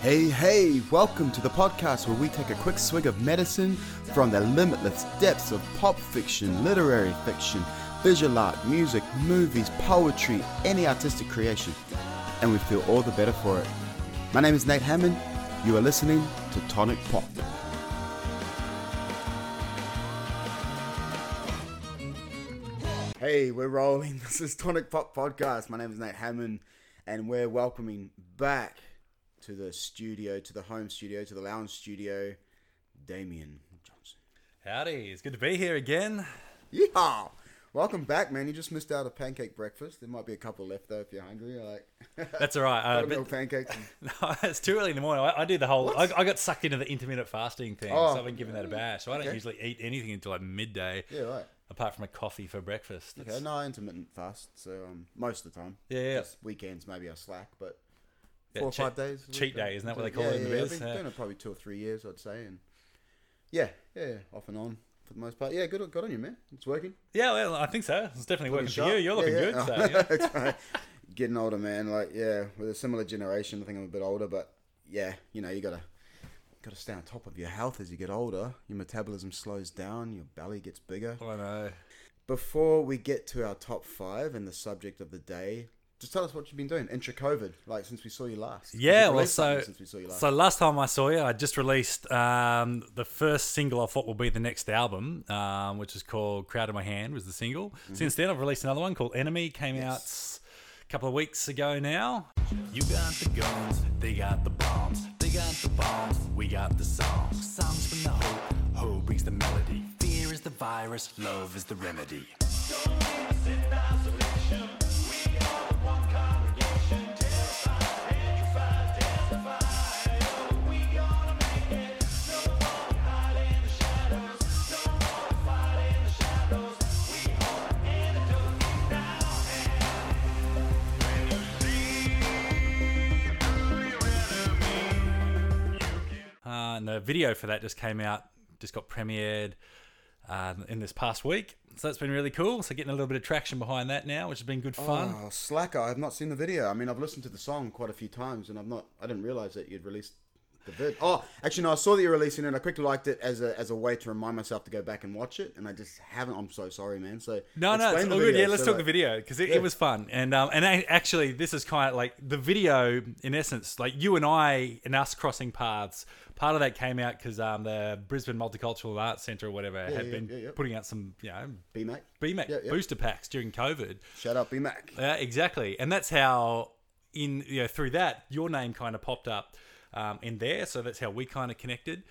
Hey, hey, welcome to the podcast where we take a quick swig of medicine from the limitless depths of pop fiction, literary fiction, visual art, music, movies, poetry, any artistic creation, and we feel all the better for it. My name is Nate Hammond. You are listening to Tonic Pop. Hey, we're rolling. This is Tonic Pop Podcast. My name is Nate Hammond, and we're welcoming back to the studio, to the home studio, to the lounge studio, Damien Johnson. Howdy, it's good to be here again. Yeehaw! Welcome back, man. You just missed out a pancake breakfast. There might be a couple left though if you're hungry. Like That's all right. Uh, but- pancakes. no, it's too early in the morning. I, I do the whole. I, I got sucked into the intermittent fasting thing, Oh. so I've been giving that a bash. So I don't Okay. usually eat anything until like midday, Yeah, right. apart from a coffee for breakfast. Okay, no, I intermittent fast. So um, most of the time. Yeah, yeah. Just weekends maybe I slack, but four or cheat- five days. cheat day, isn't that what they yeah, call it in yeah, the yeah. biz? I've been doing it probably two or three years, I'd say, and yeah, yeah, yeah, off and on for the most part. Yeah, good, good on you, man. It's working. Yeah, well, I think so. It's definitely working for you. You're looking Yeah, good. yeah. So, yeah. Getting older, man. Like, yeah, with a similar generation. I think I'm a bit older, but yeah, you know, you gotta gotta stay on top of your health as you get older. Your metabolism slows down. Your belly gets bigger. Oh, I know. Before we get to our top five and the subject of the day, just tell us what you've been doing intra COVID, like since we saw you last. Yeah, well, so since we saw you last. so last time I saw you, I just released um, the first single I what will be the next album, um, which is called "Crowd in My Hand." Was the single. Mm-hmm. Since then, I've released another one called "Enemy." Came out a couple of weeks ago now. You got the guns, they got the bombs. They got the bombs, we got the songs. Songs from the hope, hope brings the melody. Fear is the virus, love is the remedy. And the video for that just came out, just got premiered um, in this past week. So that's been really cool. So getting a little bit of traction behind that now, which has been good fun. Oh, slacker! I've not seen the video. I mean, I've listened to the song quite a few times, and I've not. I didn't realize that you'd released the. Oh, actually, no. I saw that you're releasing it. I quickly liked it as a as a way to remind myself to go back and watch it, and I just haven't. I'm so sorry, man. So No, no, it's all good. Yeah, let's So, talk like- the video because it, yeah. it was fun. And um, and a- actually, this is kind of like the video in essence, like you and I and us crossing paths. Part of that came out because um, the Brisbane Multicultural Arts Centre or whatever had yeah, been yeah, yeah. putting out some you know B-Mac. BMAC booster packs during COVID. Shut up, B-Mac. Yeah, exactly. And that's how in you know through that your name kind of popped up um, in there. So that's how we kind of connected.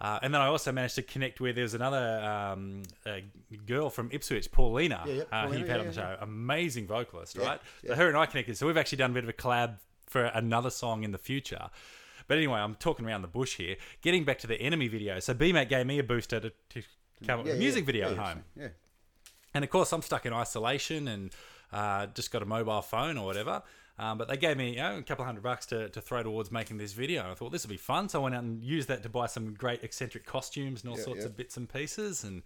Uh, and then I also managed to connect with there was another um, girl from Ipswich, Paulina, Yeah, yeah, uh, who you've had yeah, on the show. Amazing vocalist, right? So her and I connected. So we've actually done a bit of a collab for another song in the future. But anyway, I'm talking around the bush here. Getting back to the enemy video. So BMAC gave me a booster to, to come up with a music video at home. Yeah. And of course, I'm stuck in isolation and uh, just got a mobile phone or whatever. Um, but they gave me you know, a couple of hundred bucks to, to throw towards making this video. I thought this would be fun. So I went out and used that to buy some great eccentric costumes and all sorts yeah. of bits and pieces and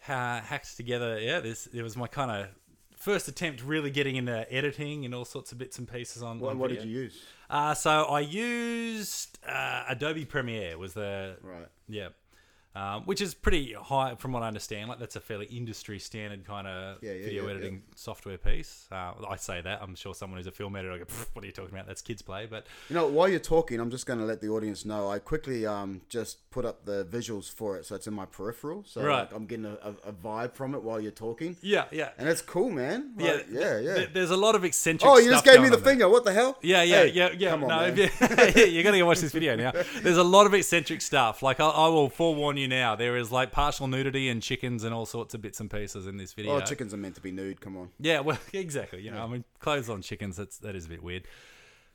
ha- hacked together. Yeah, this it was my kind of first attempt really getting into editing and all sorts of bits and pieces on. What, on what did you use? Uh, so I used uh, Adobe Premiere was the Right. yeah. Um, which is pretty high from what I understand. Like that's a fairly industry standard kind of Yeah, yeah, video yeah, editing software piece. Uh, I say that I'm sure someone who's a film editor will go, "What are you talking about? That's kids play." But You know, while you're talking, I'm just going to let the audience know. I quickly um, just put up the visuals for it, so it's in my peripheral. So Right. like, I'm getting a, a, a vibe from it while you're talking, yeah, yeah, and it's cool, man. yeah, Like, yeah, yeah. th- There's a lot of eccentric. oh, you just gave me the on there. finger. What the hell? Yeah, yeah, Hey, yeah, yeah. Come on, no, man. you, you're gonna go watch this video now. There's a lot of eccentric stuff. Like I, I will forewarn you now. There is like partial nudity and chickens and all sorts of bits and pieces in this video. Oh, chickens are meant to be nude. Come on. Yeah, well, exactly. You know, I mean, clothes on chickens. That's that is a bit weird.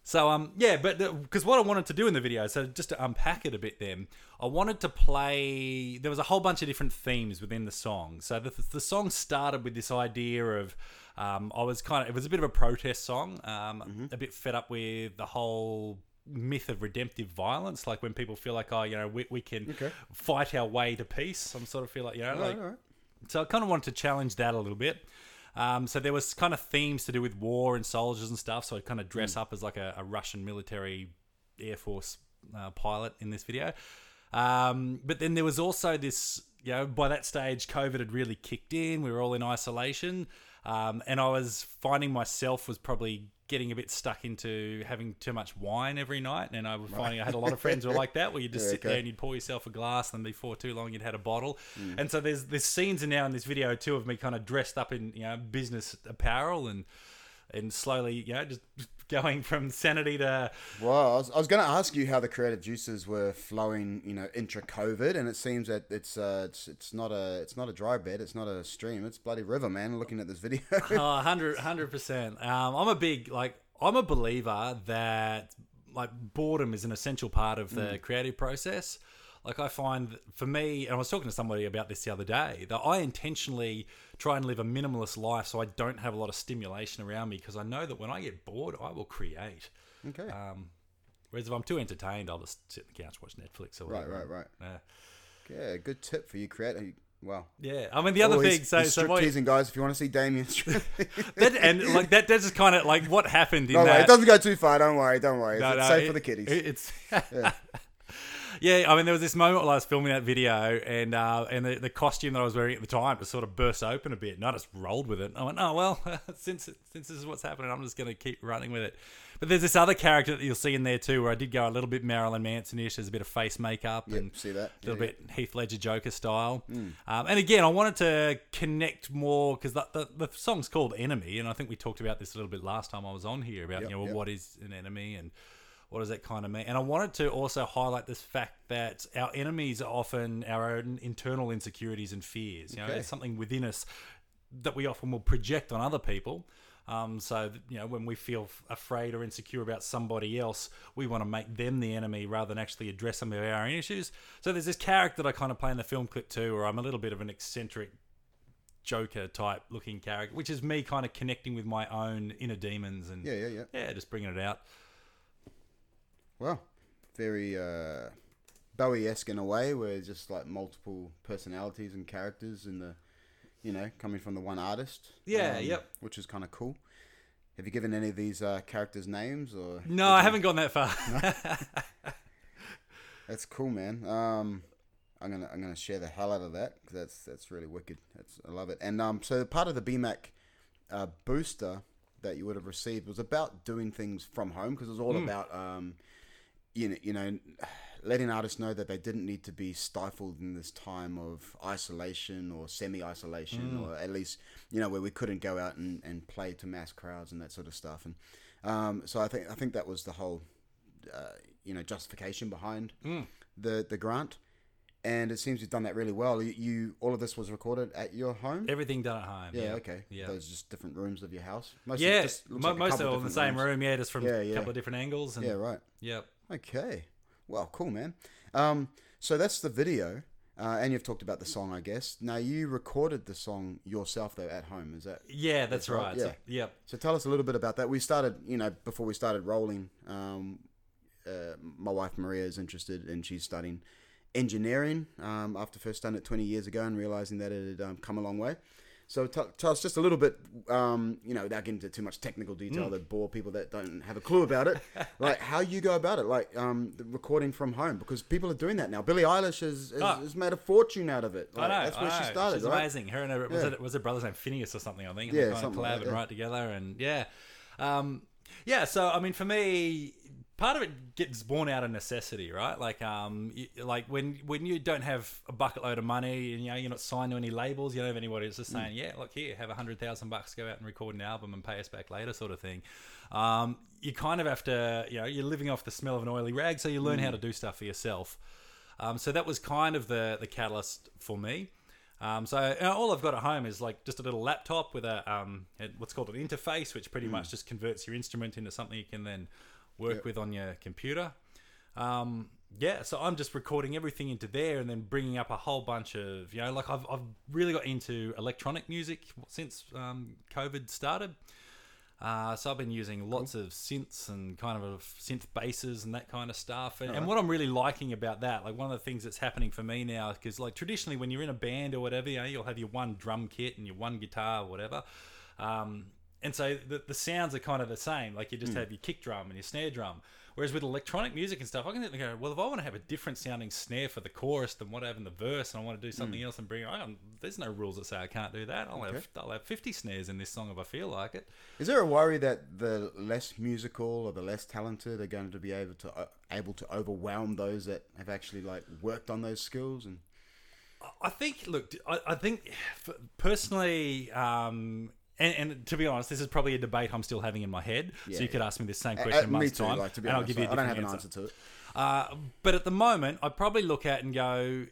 So um, yeah, but because what I wanted to do in the video, so just to unpack it a bit, then I wanted to play. There was a whole bunch of different themes within the song. So the the song started with this idea of. Um, I was kind of. It was a bit of a protest song. Um, a bit fed up with the whole myth of redemptive violence, like when people feel like, oh, you know, we, we can Okay. fight our way to peace. I'm sort of feel like, you know, All like right, right. so I kind of wanted to challenge that a little bit. Um, so there was kind of themes to do with war and soldiers and stuff. So I kind of dress up as like a, a Russian military Air Force uh, pilot in this video. Um, but then there was also this, you know, by that stage, COVID had really kicked in. We were all in isolation. Um, and I was finding myself was probably getting a bit stuck into having too much wine every night. And I was finding I had a lot of friends who were like that, where you just Yeah, sit okay. there and you'd pour yourself a glass, and before too long you'd had a bottle. Mm. And so there's there's scenes now in this video too of me kind of dressed up in you know business apparel and and slowly you know just going from sanity to Well, I was, I was going to ask you how the creative juices were flowing, you know, intra COVID, and it seems that it's uh, it's it's not a it's not a dry bed, it's not a stream, it's bloody river, man. Looking at this video, Oh, 100 percent. Um, I'm a big like I'm a believer that like boredom is an essential part of the creative process. Like I find for me, and I was talking to somebody about this the other day, that I intentionally try and live a minimalist life so I don't have a lot of stimulation around me because I know that when I get bored, I will create. okay, Um, whereas if I'm too entertained, I'll just sit on the couch watch Netflix or right, whatever. right, right. Yeah. Yeah, good tip for you, creator. Well, Yeah, I mean the other oh, thing. he's, So, he's so teasing guys. If you want to see Damien, that, and like that, that's just kind of like what happened in no, that. worry, it doesn't go too far. Don't worry, don't worry. No, it's no, safe it- for the kiddies. it- it's yeah. I mean, there was this moment while I was filming that video, and uh, and the, the costume that I was wearing at the time just sort of burst open a bit, and I just rolled with it. I went, oh well, since since this is what's happening, I'm just going to keep running with it. But there's this other character that you'll see in there too, where I did go a little bit Marilyn Manson-ish. There's a bit of face makeup Yep, and see that? a little Yeah, bit Heath Ledger Joker style. Mm. Um, and again, I wanted to connect more because the, the, the song's called Enemy, and I think we talked about this a little bit last time I was on here about Yep, you know yep. what is an enemy and what does that kind of mean. And I wanted to also highlight this fact that our enemies are often our own internal insecurities and fears. You know, Okay. it's something within us that we often will project on other people. Um, so that, you know, when we feel afraid or insecure about somebody else, we want to make them the enemy rather than actually address some of our own issues. So there's this character that I kind of play in the film clip too, where I'm a little bit of an eccentric Joker type looking character, which is me kind of connecting with my own inner demons and yeah, yeah, yeah. yeah, just bringing it out. Well, very uh, Bowie-esque in a way, where it's just like multiple personalities and characters in the, you know, coming from the one artist. Um, Yeah, yep. Which is kind of cool. Have you given any of these uh, characters names or? No, I haven't gone that far. That's cool, man. Um, I'm gonna I'm gonna share the hell out of that because that's that's really wicked. That's I love it. And um, so part of the BMAC uh, booster that you would have received was about doing things from home because it was all about um, you know you know letting artists know that they didn't need to be stifled in this time of isolation or semi-isolation or at least you know where we couldn't go out and, and play to mass crowds and that sort of stuff and um, so I think I think that was the whole uh, you know justification behind the the grant, and it seems you've done that really well. You, you all of this was recorded at your home. Everything done at home. yeah, okay. Yeah. those just different rooms of your house. Most Yeah, just mo- like most of all in the same rooms. room. Yeah, just from Yeah, a couple of different angles. And, Yeah, right. Yep. Okay. Well, cool, man. Um, so that's the video, uh, and you've talked about the song, I guess. Now you recorded the song yourself though at home. Is that? Yeah, that's, right, right. So- yeah. yep. So tell us a little bit about that. We started, you know, before we started rolling. Um, uh, my wife Maria is interested, and she's studying engineering um, after first done it 20 years ago and realizing that it had um, come a long way. So t- tell us just a little bit, um, you know, without getting into too much technical detail that bore people that don't have a clue about it, like how you go about it, like um, the recording from home, because people are doing that now. Billie Eilish has, has, Oh. has made a fortune out of it. I know. that's where I she started, She's right? amazing. Her and her, was, Yeah. it, was her brother's name Finneas or something? I think. Yeah, they kind of like collab that, and yeah. write together, and yeah, um, yeah. So I mean, for me, part of it gets born out of necessity, right? Like, um, y like when when you don't have a bucket load of money and you know you're not signed to any labels, you don't have anybody that's just Mm. saying, yeah, look here, have a hundred thousand bucks, go out and record an album and pay us back later, sort of thing. Um, you kind of have to, you know, you're living off the smell of an oily rag, so you learn Mm. how to do stuff for yourself. Um, so that was kind of the the catalyst for me. Um, so uh, all I've got at home is like just a little laptop with a um, a- what's called an interface, which pretty much just converts your instrument into something you can then work with on your computer. Um, yeah, so I'm just recording everything into there and then bringing up a whole bunch of you know like I've I've really got into electronic music since um, COVID started. Uh, so I've been using lots of synths and kind of synth basses and that kind of stuff. And, and what I'm really liking about that, like one of the things that's happening for me now, because like traditionally when you're in a band or whatever, you know, you'll have your one drum kit and your one guitar or whatever. Um, and so the, the sounds are kind of the same. Like you just have your kick drum and your snare drum. Whereas with electronic music and stuff, I can think, go, well, if I want to have a different sounding snare for the chorus than what I have in the verse, and I want to do something else and bring it on, there's no rules that say I can't do that. I'll have I'll have 50 snares in this song if I feel like it. Is there a worry that the less musical or the less talented are going to be able to uh, able to overwhelm those that have actually like worked on those skills and I think, look, I, I think personally, um, and, and to be honest, this is probably a debate I'm still having in my head. Yeah, so you could ask me this same question a month's too, time, like, to and I'll give you a I don't have an answer. answer to it. Uh, but at the moment, I probably look at and go,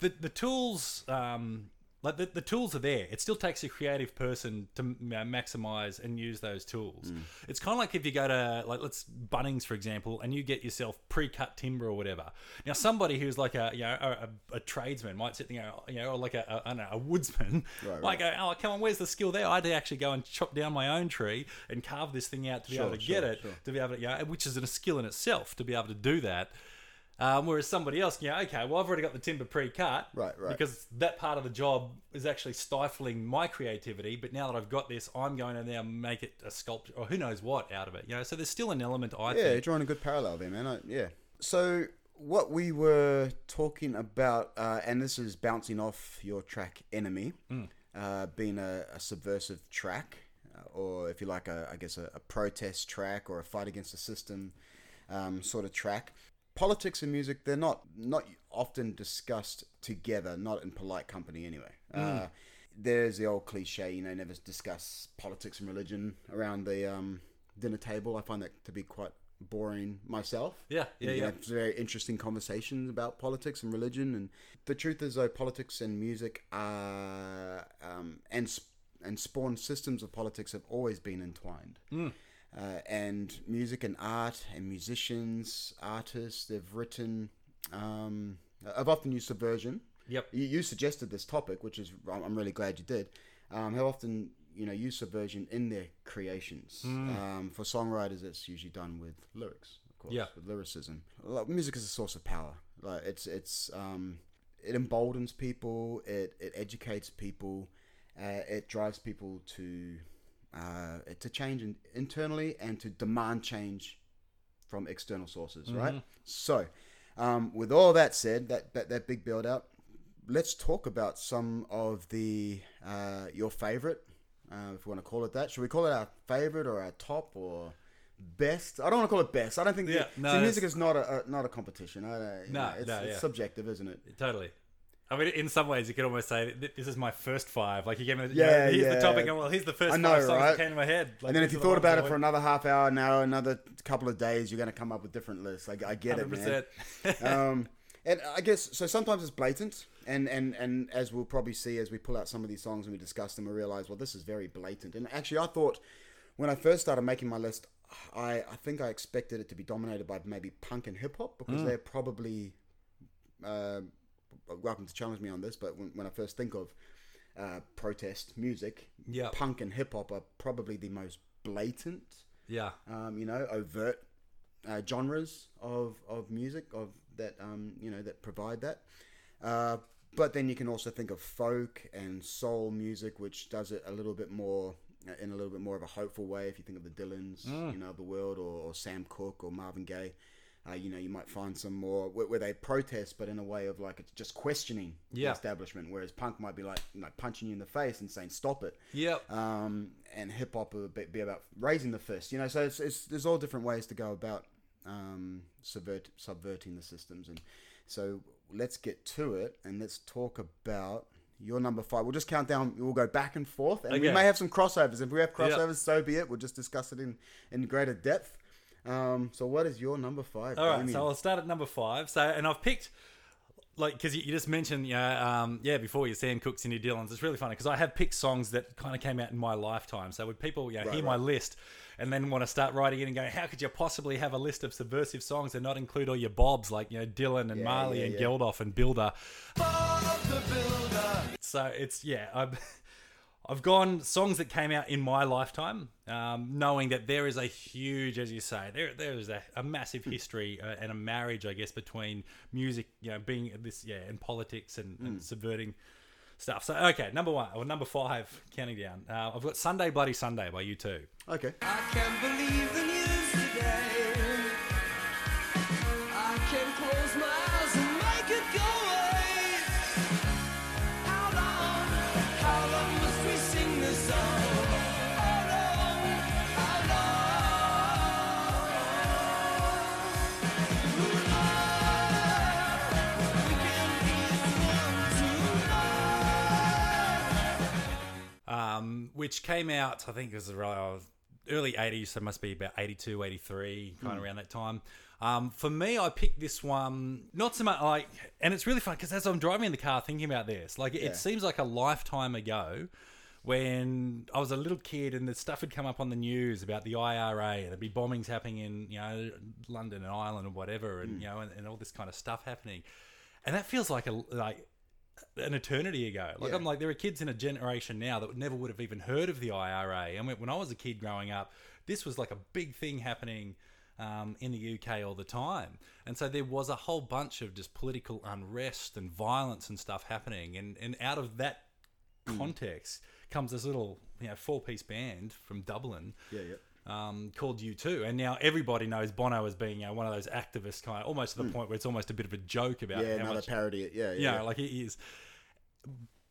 the the tools, um, like the, the tools are there. It still takes a creative person to maximize and use those tools. Mm. It's kind of like if you go to like let's Bunnings for example, and you get yourself pre-cut timber or whatever. Now somebody who's like a you know a, a, a tradesman might sit there, you know, or like a, a, I don't know, a woodsman, Right, might go, oh come on, where's the skill there? I had to actually go and chop down my own tree and carve this thing out to be Sure, able to sure, get it, sure. to be able to, you know, which is a skill in itself to be able to do that. Um, whereas somebody else, yeah, okay, well, I've already got the timber pre-cut, Right, right. because that part of the job is actually stifling my creativity. But now that I've got this, I'm going to now make it a sculpture or who knows what out of it. You know, so there's still an element I Yeah, you're drawing a good parallel there, man. I, yeah. So what we were talking about, uh, and this is bouncing off your track "Enemy," uh, being a, a subversive track, uh, or if you like, a, I guess a, a protest track or a fight against the system um, sort of track. Politics and music, they're not not often discussed together, not in polite company anyway. Uh, there's the old cliche, you know, never discuss politics and religion around the um, dinner table. I find that to be quite boring myself. Yeah, yeah, You yeah. very interesting conversations about politics and religion, and the truth is, though, politics and music are um, and sp- and spawn systems of politics have always been entwined. Uh, and music and art and musicians, artists, they've written. Um, I've often used subversion. Yep. You, you suggested this topic, which is I'm really glad you did. Um, how often you know use subversion in their creations? Um, for songwriters, it's usually done with lyrics, of course, Yeah. with lyricism. Like, music is a source of power. Like it's it's um, it emboldens people. It it educates people. Uh, it drives people to uh, to change in, internally and to demand change from external sources, right? So, um, with all that said, that, that, that big build up, let's talk about some of the uh, your favorite, uh, if you want to call it that. Should we call it our favorite or our top or best? I don't want to call it best. I don't think. Yeah, the, no, see, music is not a, a not a competition. I, No, know, it's, no, it's yeah. subjective, isn't it? Totally. I mean, in some ways, you could almost say this is my first five. Like you gave me, the, Yeah, you know, here's yeah. the topic, and well, here's the first I know, five songs right? that came to my head. Like, and then if you thought about it for another half hour, now another couple of days, you're going to come up with different lists. I, I get it, man. um, and I guess so. Sometimes it's blatant, and and and as we'll probably see as we pull out some of these songs and we discuss them, we realize well, this is very blatant. And actually, I thought when I first started making my list, I I think I expected it to be dominated by maybe punk and hip hop because they're probably. Uh, welcome to challenge me on this, but when, when I first think of uh, protest music, Yeah. punk and hip hop are probably the most blatant yeah. um, you know, overt uh, genres of, of music of that um, you know that provide that. Uh, but then you can also think of folk and soul music, which does it a little bit more uh, in a little bit more of a hopeful way. If you think of the Dylans, you know, of the world, or, or Sam Cooke or Marvin Gaye. Uh, you know, you might find some more where, where they protest, but in a way of like it's just questioning Yeah. the establishment. Whereas punk might be like like punching you in the face and saying "stop it." Yep. um, and hip hop would be- be about raising the fist. You know, so it's, it's there's all different ways to go about um, subvert subverting the systems, and so let's get to it and let's talk about your number five. We'll just count down. We'll go back and forth, and we may have some crossovers. If we have Yeah. crossovers, so be it. We'll just discuss it in in greater depth. Um, so what is your number five? All right, Damien? so I'll start at number five. So, and I've picked like because you, you just mentioned, yeah, um, yeah, before your Sam Cooks and your Dylans. It's really funny because I have picked songs that kind of came out in my lifetime. So, would people, you know, Right, hear my list and then want to start writing in and go, how could you possibly have a list of subversive songs and not include all your bobs like you know Dylan and Yeah, Marley yeah, and yeah. Geldof and Builder? So it's yeah, I've I've gone songs that came out in my lifetime, um, knowing that there is a huge, as you say, there there is a, a massive history uh, and a marriage, I guess, between music, you know, being this yeah, and politics and, Hmm. and subverting stuff. So okay, number one or number five, counting down. Uh, I've got Sunday Bloody Sunday by U2. Okay. Which came out, I think it was around early 80s, so it must be about 82, 83, kind of around that time. Um, for me, I picked this one, not so much like, and it's really fun because as I'm driving in the car thinking about this, like it seems like a lifetime ago when I was a little kid and the stuff had come up on the news about the IRA, and there'd be bombings happening in, you know, London and Ireland and whatever, and, you know, and, and all this kind of stuff happening. And that feels like a, like, an eternity ago. Like Yeah. I'm like, there are kids in a generation now that never would have even heard of the IRA. And when- when I was a kid growing up, this was like a big thing happening um, in the UK all the time. And so there was a whole bunch of just political unrest and violence and stuff happening. And and out of that context comes this little you know four piece band from Dublin. Yeah, yeah. Um, called U2, and now everybody knows Bono as being you know, one of those activists, kind of almost to the point where it's almost a bit of a joke about Yeah, how another much parody. it. Yeah, yeah, yeah. like it is.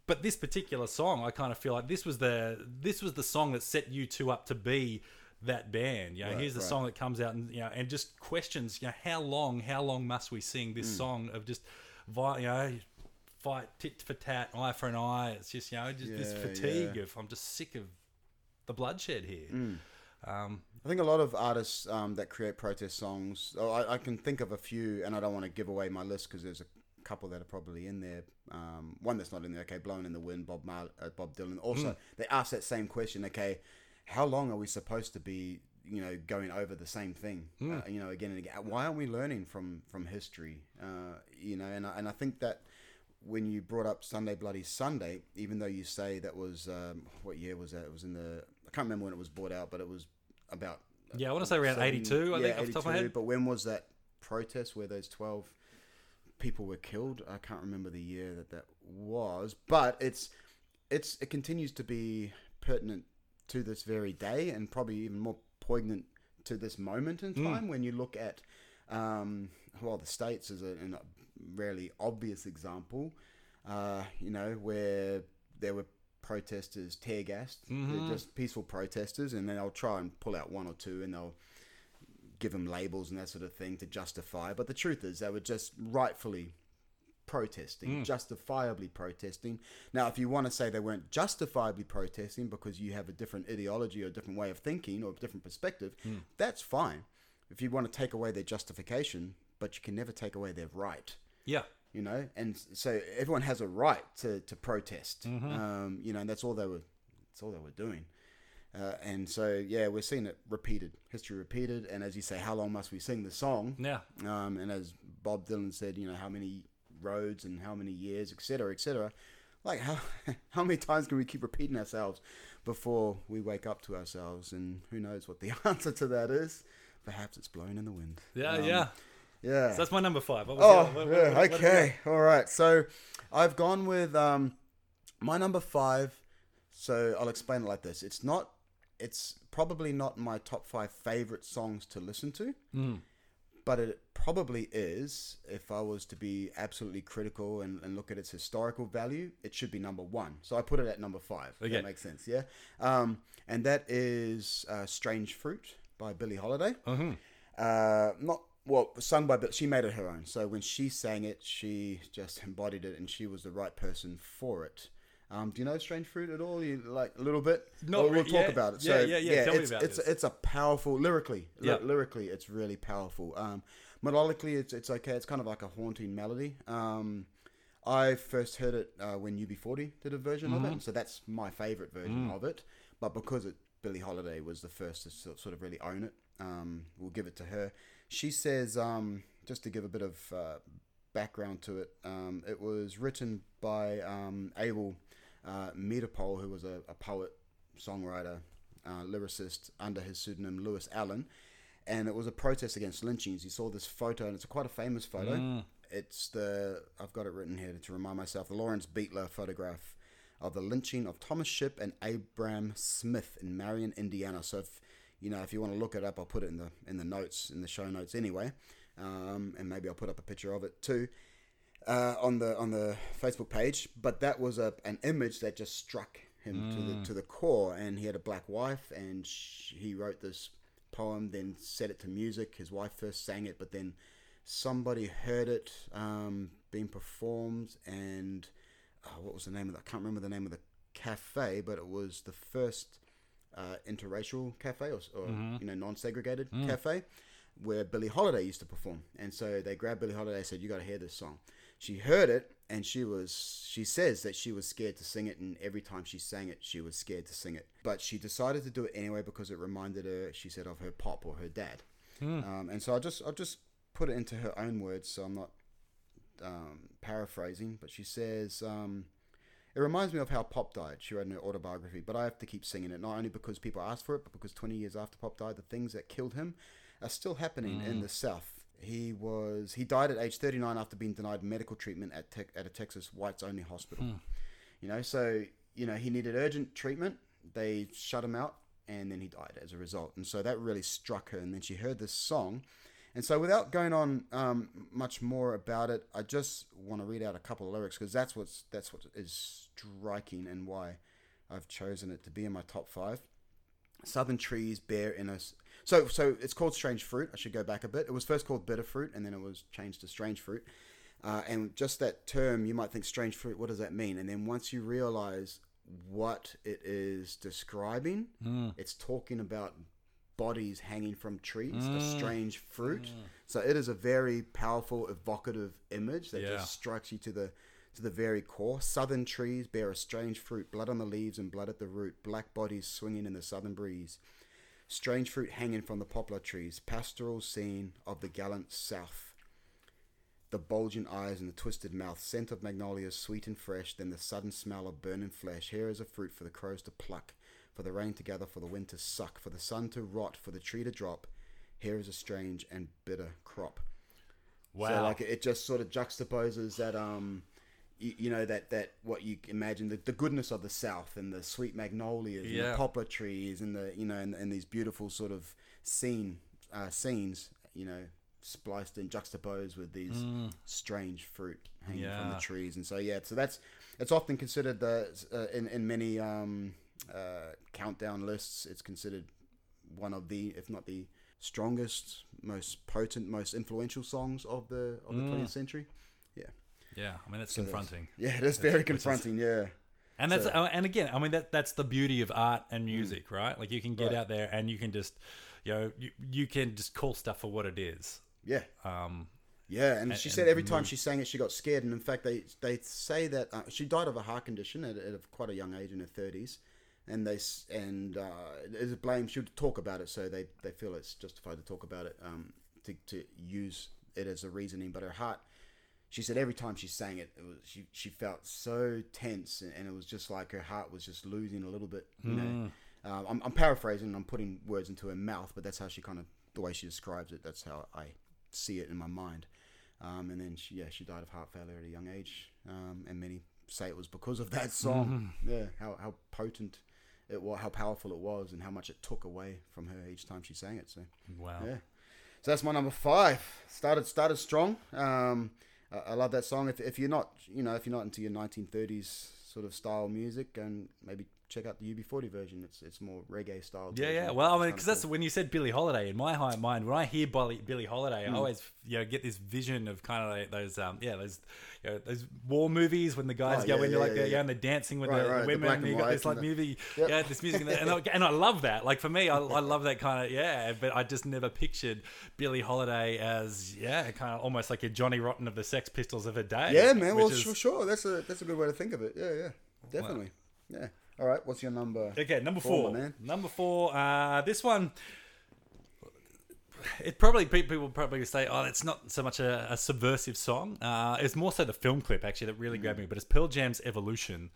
But this particular song, I kind of feel like this was the this was the song that set U2 up to be that band. You know, Right, here's the right. song that comes out and you know and just questions, you know, how long, how long must we sing this song of just, you know, fight tit for tat, eye for an eye. It's just you know just this fatigue yeah. of I'm just sick of the bloodshed here. Hmm. Um, I think a lot of artists um, that create protest songs. Oh, I, I can think of a few, and I don't want to give away my list because there's a couple that are probably in there. Um, one that's not in there. Okay, "Blowing in the Wind," Bob Mar- uh, Bob Dylan. Also, they ask that same question. Okay, how long are we supposed to be? You know, going over the same thing. Uh, you know, again and again. Why aren't we learning from from history? Uh, you know, and I, and I think that when you brought up Sunday Bloody Sunday, even though you say that was um, what year was that? It was in the I can't remember when it was bought out, but it was about yeah, I want to say around seven- 82. I yeah, think off the top of my 82, head. But when was that protest where those twelve people were killed? I can't remember the year that that was, but it's it's it continues to be pertinent to this very day, and probably even more poignant to this moment in time when you look at um, well, the states is a, a really obvious example. Uh, you know where there were protesters tear gassed, They're mm-hmm. just peaceful protesters, and then they'll try and pull out one or two, and they'll give them labels and that sort of thing to justify. But the truth is, they were just rightfully protesting, mm. justifiably protesting. Now, if you want to say they weren't justifiably protesting because you have a different ideology or a different way of thinking or a different perspective, hmm. that's fine. If you want to take away their justification, but you can never take away their right Yeah. You know and so everyone has a right to, to protest. Um, you know and that's all they were that's all they were doing. Uh, and so yeah we're seeing it repeated history repeated. And as you say how long must we sing the song? Yeah. um, and as bob dylan said you know how many roads and how many years etc etc like how how many times can we keep repeating ourselves before we wake up to ourselves? And who knows what the answer to that is? Perhaps it's blowing in the wind. Yeah, Um, yeah. Yeah So that's my number five. Oh, what- yeah, what- what okay. All right. So I've gone with um, my number five. So I'll explain it like this. It's not, it's probably not my top five favorite songs to listen to, Hmm. but it probably is. If I was to be absolutely critical and, and look at its historical value, it should be number one. So I put it at number five. Okay. That makes sense. Yeah. Um, and that is uh, Strange Fruit by Billie Holiday Mm-hmm. uh, not well sung by but she made it her own so when she sang it she just embodied it and she was the right person for it um, do you know strange fruit at all you like a little bit Not we'll, we'll re- talk yeah, about it yeah, so yeah, yeah, tell me it's, about it's, this. it's a powerful lyrically ly- Yeah. lyrically it's really powerful um, melodically it's, it's okay it's kind of like a haunting melody um, I first heard it uh, when UB40 did a version of Mm-hmm. it, so that's my favorite version Mm. of it. But because it Billie Holiday was the first to sort of really own it, um, we'll give it to her. She says, um, just to give a bit of uh, background to it, um, it was written by um, Abel uh, Meeropol, who was a, a poet, songwriter, uh, lyricist under his pseudonym Lewis Allan. And it was a protest against lynchings. You saw this photo, and it's quite a famous photo. It's the I've got it written here to remind myself the Lawrence Beitler photograph of the lynching of Thomas Shipp and Abram Smith in Marion, Indiana. So if you know if you want to look it up, I'll put it in the in the notes in the show notes anyway, um, and maybe I'll put up a picture of it too uh, on the on the Facebook page. But that was a an image that just struck him to the to the core, and he had a black wife, and sh he wrote this poem, then set it to music. His wife first sang it, but then somebody heard it um, being performed, and uh, what was the name of that? I can't remember the name of the cafe, but it was the first uh, interracial cafe or, or you know non-segregated cafe where Billie Holiday used to perform. And so they grabbed Billie Holiday and said, "You got to hear this song." She heard it, and she was she says that she was scared to sing it, and every time she sang it, she was scared to sing it. But she decided to do it anyway because it reminded her, she said, of her pop or her dad. Um, and so I just I just put it into her own words, so I'm not um, paraphrasing, but she says, um, It reminds me of how Pop died. She wrote in her autobiography, but I have to keep singing it, not only because people asked for it, but because 20 years after Pop died, the things that killed him are still happening in mm. the South. He was he died at age 39 after being denied medical treatment at tech at a Texas whites only hospital. Hmm. You know, so you know he needed urgent treatment. They shut him out, and then he died as a result. And so that really struck her. And then she heard this song, and so, without going on um, much more about it, I just want to read out a couple of lyrics because that's what's that's what is striking and why I've chosen it to be in my top five. Southern trees bear in us. So, so it's called strange fruit. I should go back a bit. It was first called bitter fruit, and then it was changed to strange fruit. Uh, and just that term, you might think strange fruit. What does that mean? And then once you realize what it is describing, it's talking about bodies hanging from trees, a mm. strange fruit. Mm. So it is a very powerful, evocative image that Yeah. just strikes you to the to the very core. Southern trees bear a strange fruit, blood on the leaves and blood at the root, black bodies swinging in the southern breeze. Strange fruit hanging from the poplar trees, pastoral scene of the gallant south. The bulging eyes and the twisted mouth, scent of magnolias sweet and fresh, then the sudden smell of burning flesh. Here is a fruit for the crows to pluck, for the rain to gather, for the wind to suck, for the sun to rot, for the tree to drop. Here is a strange and bitter crop. Wow. So like it just sort of juxtaposes that um you, you know that that what you imagine the, the goodness of the south and the sweet magnolias and the poplar trees and the you know and, and these beautiful sort of scene uh, scenes you know spliced and juxtaposed with these strange fruit hanging from Mm. The trees and so yeah so that's it's often considered the uh, in in many um uh, countdown lists it's considered one of the if not the strongest most potent most influential songs of the of the 20th century yeah yeah, I mean, it's So confronting. yeah it is very confronting yeah And that's So- uh, and again, I mean that that's the beauty of art and music, right? Like you can get Right. out there and you can just, you know, you, you can just call stuff for what it is. yeah Um, Yeah, and, she and said every time she sang it, she got scared. And in fact, they they say that uh, she died of a heart condition at, at quite a young age in her thirties, and they and uh, a blame. She would talk about it, so they, they feel it's justified to talk about it, um, to to use it as a reasoning. But her heart, she said every time she sang it, it was she she felt so tense, and, and it was just like her heart was just losing a little bit. You know, um, I'm, I'm paraphrasing, and I'm putting words into her mouth, but that's how she kind of the way she describes it. That's how I see it in my mind. Um, and then she, yeah, she died of heart failure at a young age, um, and many say it was because of that song. Yeah, how how potent it was, how powerful it was, and how much it took away from her each time she sang it. So wow. yeah, so that's my number five. Started started strong. Um, I, I love that song. If if you're not, you know, if you're not into your 1930s sort of style music, and maybe check out the UB40 version. It's it's more reggae style. Yeah, version. yeah. Well, I mean, because that's cool. when you said Billie Holiday in my high mind. When I hear Billie, Billie Holiday, Hmm. I always you know get this vision of kind of like those um yeah those you know, those war movies when the guys Oh, go yeah, into yeah, like yeah, the, yeah. and they're dancing with Right, the, right, women. black and you got this like the- movie, Yep. yeah, this music, and, and, I, and I love that. Like for me, I, I love that kind of yeah. But I just never pictured Billie Holiday as yeah, kind of almost like a Johnny Rotten of the Sex Pistols of a day. Yeah, man. Well, is- sure, sure. That's a that's a good way to think of it. Yeah, yeah, definitely. Yeah. All right. What's your number? Okay, number Four, four. man. Number four. Uh, this one. It probably people probably say, "Oh, it's not so much a, a subversive song. Uh, it's more so the film clip actually that really grabbed me." But it's Pearl Jam's "Evolution."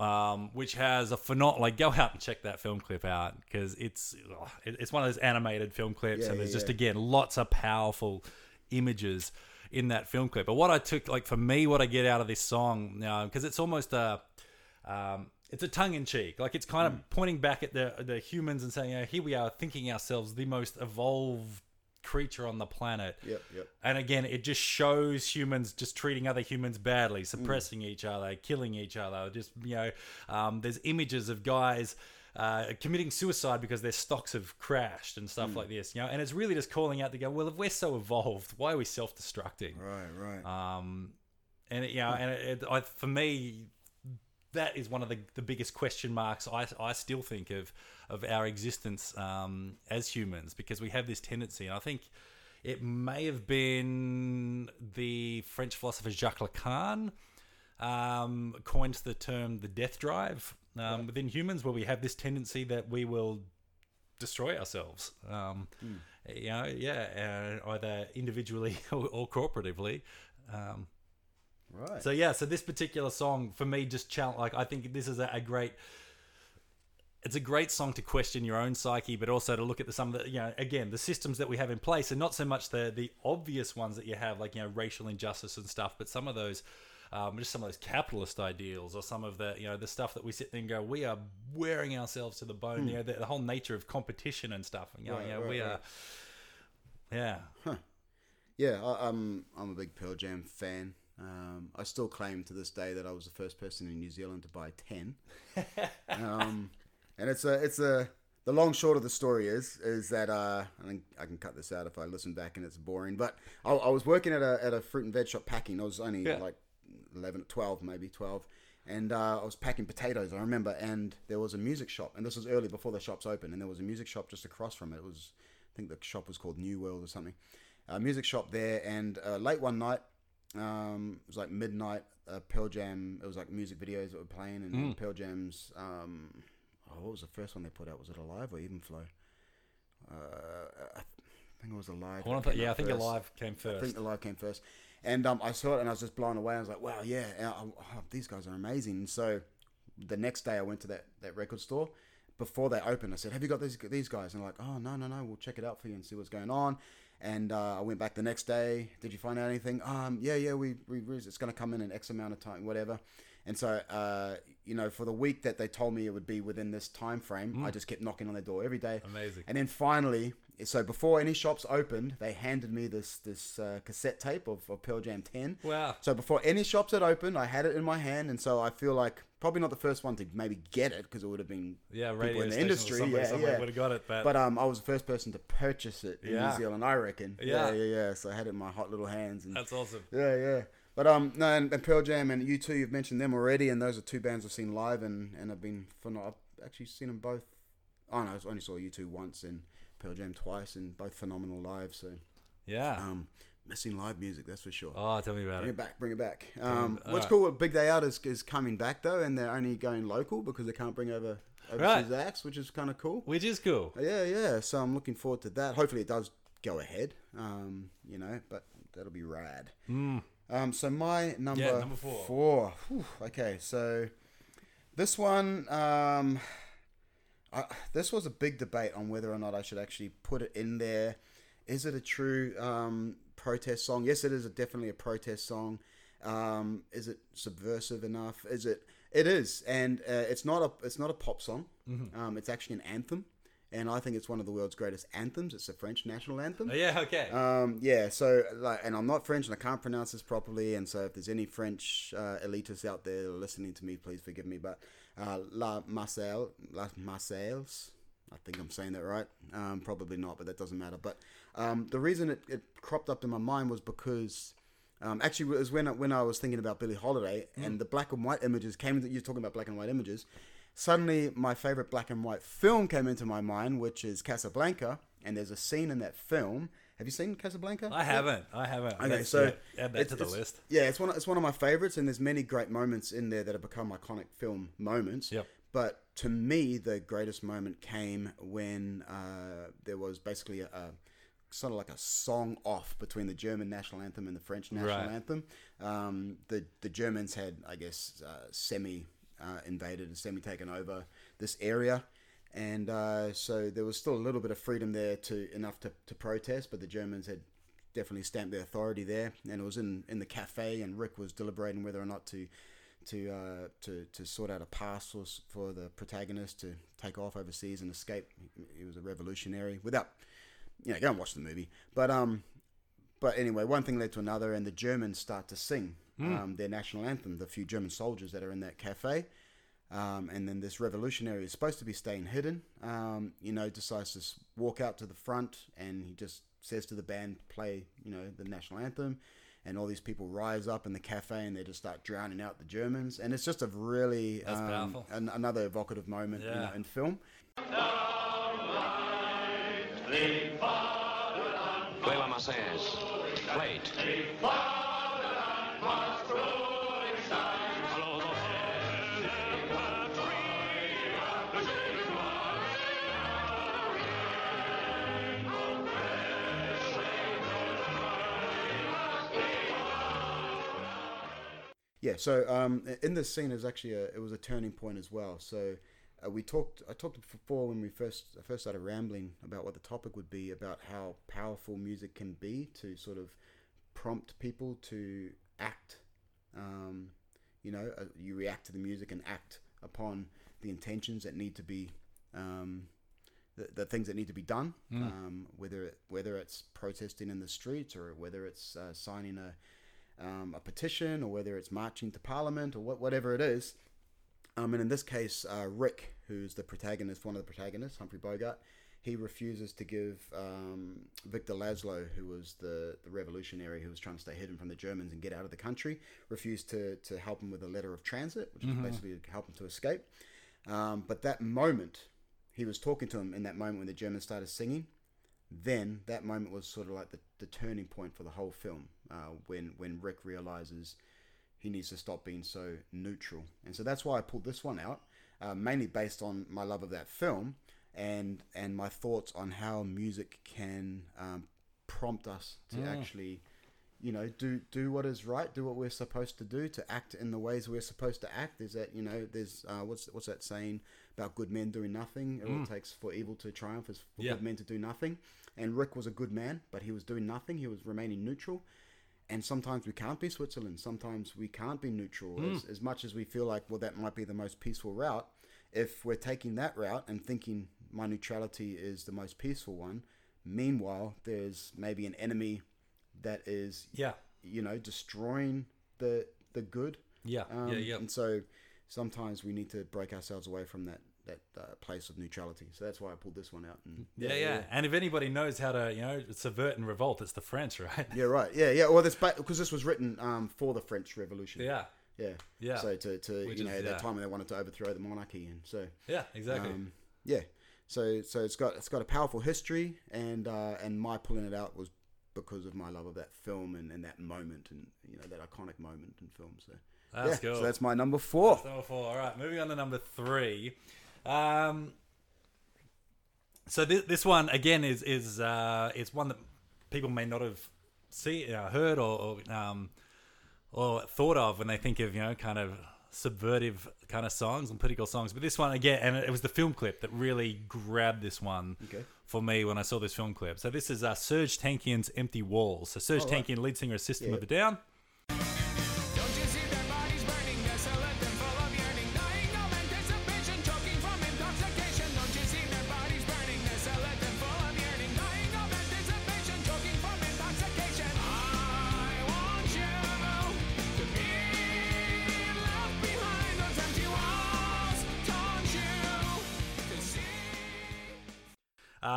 Um, which has a phenomenal. Like, go out and check that film clip out because it's oh, it's one of those animated film clips, Yeah, and there's yeah, just yeah. again lots of powerful images in that film clip. But what I took, like for me, what I get out of this song, now, because it's almost a um, it's a tongue in cheek. Like it's kind of Mm. pointing back at the the humans and saying, know, here we are thinking ourselves the most evolved creature on the planet. Yep, yep. And again, it just shows humans just treating other humans badly, Mm. suppressing each other, killing each other. Just you know, um, there's images of guys. Uh, committing suicide because their stocks have crashed and Mm. stuff like this, you know, and it's really just calling out to go, well, if we're so evolved, why are we self-destructing? Right, right. Um, and it, you know, and it, it, I, for me, that is one of the, the biggest question marks I, I still think of of our existence um, as humans because we have this tendency, and I think it may have been the French philosopher Jacques Lacan um, coined the term the death drive um, within humans, where we have this tendency that we will destroy ourselves. Um, You know, yeah, uh, either individually or, or cooperatively. Um, right. so yeah, so this particular song for me just challenge. Like I think this is a, a great. It's a great song to question your own psyche, but also to look at the some of the you know again the systems that we have in place, and not so much the the obvious ones that you have, like you know racial injustice and stuff, but some of those. Um, just some of those capitalist ideals, or some of the you know the stuff that we sit there and go, we are wearing ourselves to the bone. You know the, the whole nature of competition and stuff. You know, Right, you know, right, we right. are. Yeah, Yeah, I, I'm I'm a big Pearl Jam fan. Um, I still claim to this day that I was the first person in New Zealand to buy ten. um, and it's a it's a the long short of the story is is that uh, I think I can cut this out if I listen back and it's boring. But I, I was working at a at a fruit and veg shop packing. I was only Yeah. like 11, 12, maybe twelve. And uh, I was packing potatoes, I remember, and there was a music shop, and this was early before the shops opened, and there was a music shop just across from it. It was, I think the shop was called New World or something a music shop there, and uh, late one night, um, it was like midnight. Uh, Pearl Jam. It was like music videos that were playing, and, and Pearl Jam's. Um, oh, what was the first one they put out? Was it Alive or Even Flow? Uh, I think it was Alive. One that of the- came yeah, I think first. Alive came first. I think Alive came first, and um, I saw it and I was just blown away. I was like, wow, yeah, yeah, oh, these guys are amazing. And so the next day I went to that, that record store. Before they opened, I said, "Have you got these these guys?" And they're like, "Oh no, no, no, we'll check it out for you and see what's going on." And uh, I went back the next day. Did you find out anything? Um, yeah, yeah, we, we we- it's going to come in in X amount of time, whatever. And so, uh, you know, for the week that they told me it would be within this time frame, I just kept knocking on their door every day. Amazing. And then finally, so before any shops opened, they handed me this this uh, cassette tape of, of Pearl Jam 10. Wow. So before any shops had opened, I had it in my hand, and so I feel like probably not the first one to maybe get it because it would have been Yeah, people in the industry. somebody- yeah, somebody yeah. would've got it, but- but um, I was the first person to purchase it in Yeah. New Zealand, I reckon. Yeah. yeah, yeah, yeah. So I had it in my hot little hands, and That's awesome. yeah, yeah. But um, no, and, and Pearl Jam and U2, you've mentioned them already, and those are two bands I've seen live, and and I've been phen- I've actually seen them both. Oh no, I only saw U2 once and Pearl Jam twice, and both phenomenal live. So Yeah. um, missing live music, that's for sure. oh, tell me about Bring it. Bring it back, bring it back. Um, what's right. cool with Big Day Out is, is coming back though, and they're only going local because they can't bring over overseas acts, which is kind of cool. Which is cool. Yeah, yeah. So I'm looking forward to that. Hopefully, it does go ahead. Um, you know, but that'll be rad. Um, so my number. Yeah, number four. Four. Whew, okay, so this one, um, I, this was a big debate on whether or not I should actually put it in there. Is it a true um, protest song? Yes, it is a, definitely a protest song. Um, is it subversive enough? Is it? It is, and uh, it's not a it's not a pop song. Mm-hmm. Um, it's actually an anthem, and I think it's one of the world's greatest anthems. It's the French national anthem. Oh, yeah, okay. Um, yeah, so like, and I'm not French and I can't pronounce this properly, and so if there's any French uh, elitists out there listening to me, please forgive me. But uh, La Marseille, La Marseilles, I think I'm saying that right. Um, probably not, but that doesn't matter. But um, the reason it, it cropped up in my mind was because. Um, actually, it was when I, when I was thinking about Billie Holiday and the black and white images came. You're talking about black and white images. Suddenly, my favorite black and white film came into my mind, which is Casablanca. And there's a scene in that film. Have you seen Casablanca? I haven't. I haven't. Okay, Let's, so yeah, add that to the list. Yeah, it's one. It's one of my favorites, and there's many great moments in there that have become iconic film moments. Yep. But to me, the greatest moment came when uh, there was basically a, a sort of like a song off between the German national anthem and the French national Right. anthem. Um, the the Germans had, I guess, uh, semi uh, invaded and semi-taken over this area, and uh, so there was still a little bit of freedom there to enough to, to protest, but the Germans had definitely stamped their authority there, and it was in, in the cafe, and Rick was deliberating whether or not to to uh, to to sort out a pass for, for the protagonist to take off overseas and escape. He was a revolutionary. Without, you know, go and watch the movie. But um, but anyway, one thing led to another, and the Germans start to sing um, their national anthem. The few German soldiers that are in that cafe. Um, and then this revolutionary is supposed to be staying hidden. Um, you know, decides to walk out to the front, and he just says to the band, "Play, you know, the national anthem." And all these people rise up in the cafe, and they just start drowning out the Germans. And it's just a really um, powerful. an, another evocative moment you know, in film. Play La Marseillaise. Play it. Yeah, so um, in this scene is actually a, it was a turning point as well. So uh, we talked I talked before when we first I first started rambling about what the topic would be about how powerful music can be to sort of prompt people to act. Um, you know, uh, you react to the music and act upon the intentions that need to be. Um, the, the things that need to be done, um, whether it, whether it's protesting in the streets or whether it's uh, signing a um, a petition or whether it's marching to parliament or what, whatever it is. Um, and in this case, uh, Rick, who's the protagonist, one of the protagonists, Humphrey Bogart, he refuses to give um, Victor Laszlo, who was the, the revolutionary who was trying to stay hidden from the Germans and get out of the country, refused to, to help him with a letter of transit, which is basically to help him to escape. Um, but that moment, he was talking to him in that moment when the Germans started singing. Then that moment was sort of like the, the turning point for the whole film uh, when when Rick realizes he needs to stop being so neutral. And so that's why I pulled this one out uh, mainly based on my love of that film and and my thoughts on how music can um, prompt us to actually you know do do what is right do what we're supposed to do to act in the ways we're supposed to act. Is that you know there's uh, what's what's that saying about good men doing nothing? All it takes for evil to triumph is for Yeah. good men to do nothing. And Rick was a good man but he was doing nothing. He was remaining neutral. And sometimes we can't be Switzerland. Sometimes we can't be neutral. As, as much as we feel like well that might be the most peaceful route if we're taking that route and thinking my neutrality is the most peaceful one meanwhile there's maybe an enemy that is Yeah. you know destroying the the good Yeah, um, yeah, yeah. and so sometimes we need to break ourselves away from that that uh, place of neutrality so that's why I pulled this one out and Yeah, yeah. And if anybody knows how to, you know, subvert and revolt, it's the French, right? yeah right yeah yeah well this because this was written um, for the French Revolution Yeah. yeah Yeah. so to, to Which you know is- that yeah. time when they wanted to overthrow the monarchy and so Yeah, exactly. um, yeah so so it's got it's got a powerful history and uh, and my pulling it out was because of my love of that film and, and that moment and you know that iconic moment in film so That's yeah, cool. so that's my number four Number four. All right, moving on to number three. Um, so this, this one again is is uh, it's one that people may not have see uh, heard or or, um, or thought of when they think of you know kind of subvertive kind of songs and political songs. But this one again, and it was the film clip that really grabbed this one Okay. for me when I saw this film clip. So this is uh, Serj Tankian's "Empty Walls." So Serj Oh, right. Tankian, lead singer of System Yeah. of a Down.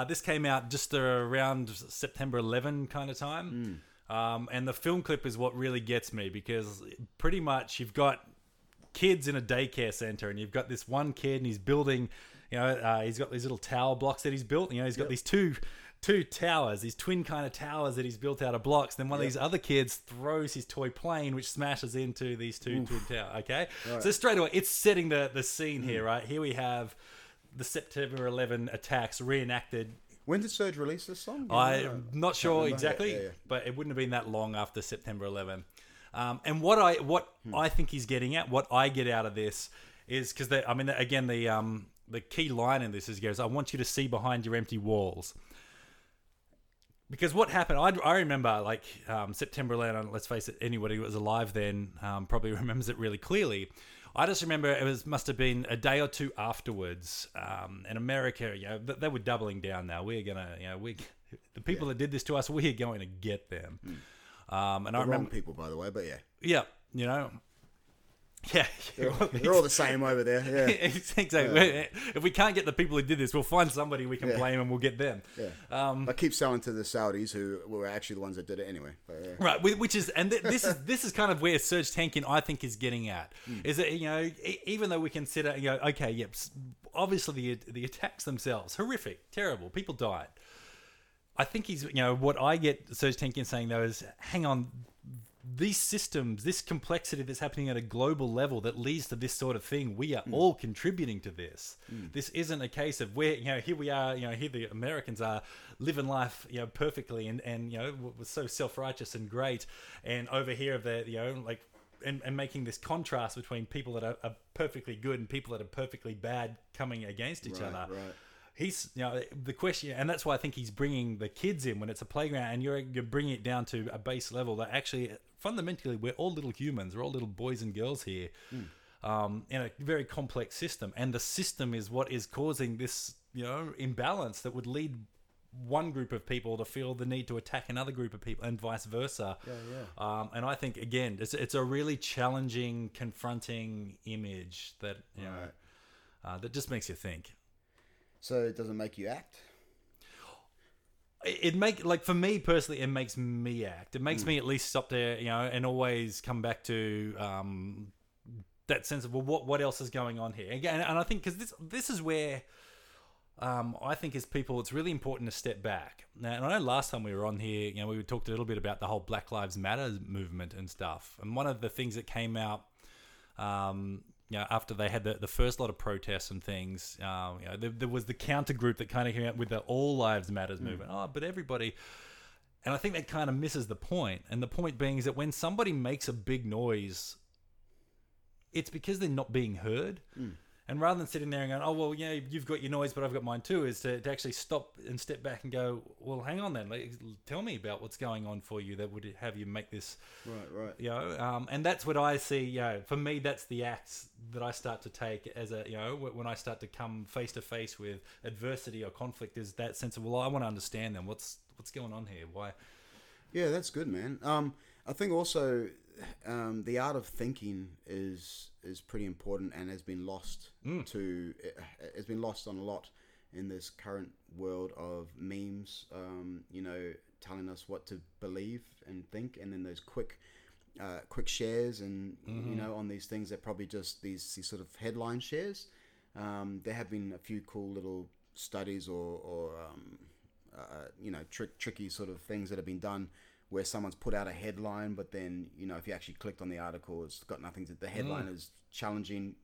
Uh, this came out just around September 11 kind of time. Um, and the film clip is what really gets me because pretty much you've got kids in a daycare center and you've got this one kid and he's building, you know, uh, he's got these little tower blocks that he's built. You know, he's got these two two towers, these twin kind of towers that he's built out of blocks. Then one of these other kids throws his toy plane, which smashes into these two twin towers. Okay, so straight away it's setting the the scene here. Right here we have the September 11 attacks reenacted. when did Serj release this song you I'm know? not sure exactly, Yeah, yeah, yeah. but it wouldn't have been that long after September 11. Um, and what I what Hmm. I think he's getting at, what I get out of this, is because I mean again the um the key line in this is goes I want you to see behind your empty walls. Because what happened, I, I remember like um, September 11. Let's face it, anybody who was alive then um, probably remembers it really clearly. I just remember it was must have been a day or two afterwards. Um, in America, you know, they were doubling down. Now we're gonna, you know, we the people that did this to us, we're going to get them. Um, and I The wrong remember, people, by the way, but yeah, yeah, you know, yeah, they're, they're all the same over there. Yeah, exactly. If we can't get the people who did this, we'll find somebody we can Yeah. blame and we'll get them. yeah. Um, but keep selling to the Saudis, who were actually the ones that did it anyway. But, yeah. Right, which is, and th- this is this is kind of where Serj Tankian, I think, is getting at. Is that you know, even though we consider, you know, okay, yep, obviously the the attacks themselves horrific, terrible, people died. I think he's, you know, what I get Serj Tankian saying though is, hang on, these systems, this complexity that's happening at a global level that leads to this sort of thing, we are hmm. all contributing to this. Hmm. This isn't a case of where, you know, here we are, you know, here the Americans are living life, you know, perfectly and, and you know, was so self righteous and great. And over here, they're, you know, like, and, and making this contrast between people that are, are perfectly good and people that are perfectly bad coming against each Right, other right. He's you know the question and that's why i think he's bringing the kids in when it's a playground and you're, you're bringing it down to a base level that actually fundamentally we're all little humans. We're all little boys and girls here um, in a very complex system. And the system is what is causing this you know imbalance that would lead one group of people to feel the need to attack another group of people and vice versa. Yeah, Um, and i think again it's, it's a really challenging confronting image that you know uh, that just makes you think So it doesn't make you act. it make like for me personally it makes me act it makes me at least stop there you know and always come back to um that sense of well what what else is going on here again and i think because this this is where um, I think as people, it's really important to step back. Now, and I know last time we were on here, you know, we talked a little bit about the whole Black Lives Matter movement and stuff. And one of the things that came out, um, you know, after they had the, the first lot of protests and things, um, you know, there, there was the counter group that kind of came out with the All Lives Matters movement. Oh, but everybody. And I think that kind of misses the point. And the point being is that when somebody makes a big noise, it's because they're not being heard. And rather than sitting there and going, oh, well, yeah, you've got your noise, but I've got mine too, is to, to actually stop and step back and go, well, hang on then. Like, tell me about what's going on for you that would have you make this, Right, right. you know. Um, and that's what I see, you know, for me, that's the acts that I start to take as a, you know, when I start to come face to face with adversity or conflict, is that sense of, well, I want to understand them. What's, what's going on here? Why? Yeah, that's good, man. Um, I think also um, the art of thinking is is pretty important and has been lost to has been lost on a lot in this current world of memes. Um, you know, telling us what to believe and think, and then those quick. Uh, quick shares and you know on these things that probably just these, these sort of headline shares um, there have been a few cool little studies or, or um, uh, you know trick, tricky sort of things that have been done where someone's put out a headline but then you know if you actually clicked on the article it's got nothing to the headline is challenging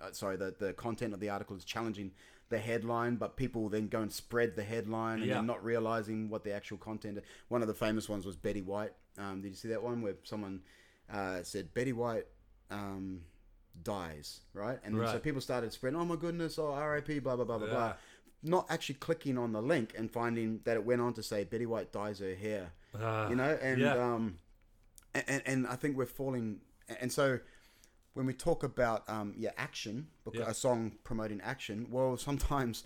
uh, sorry the, the content of the article is challenging the headline but people then go and spread the headline and Yeah. they're not realizing what the actual content of one of the famous ones was betty white. Um, did you see that one where someone uh, said betty white um, dies right? And then so people started spreading oh my goodness oh rip blah blah blah blah Yeah. blah not actually clicking on the link and finding that it went on to say Betty White dyes her hair, you know, and yeah. um, and and I think we're falling, and so when we talk about um, yeah action, because Yeah. a song promoting action, well, sometimes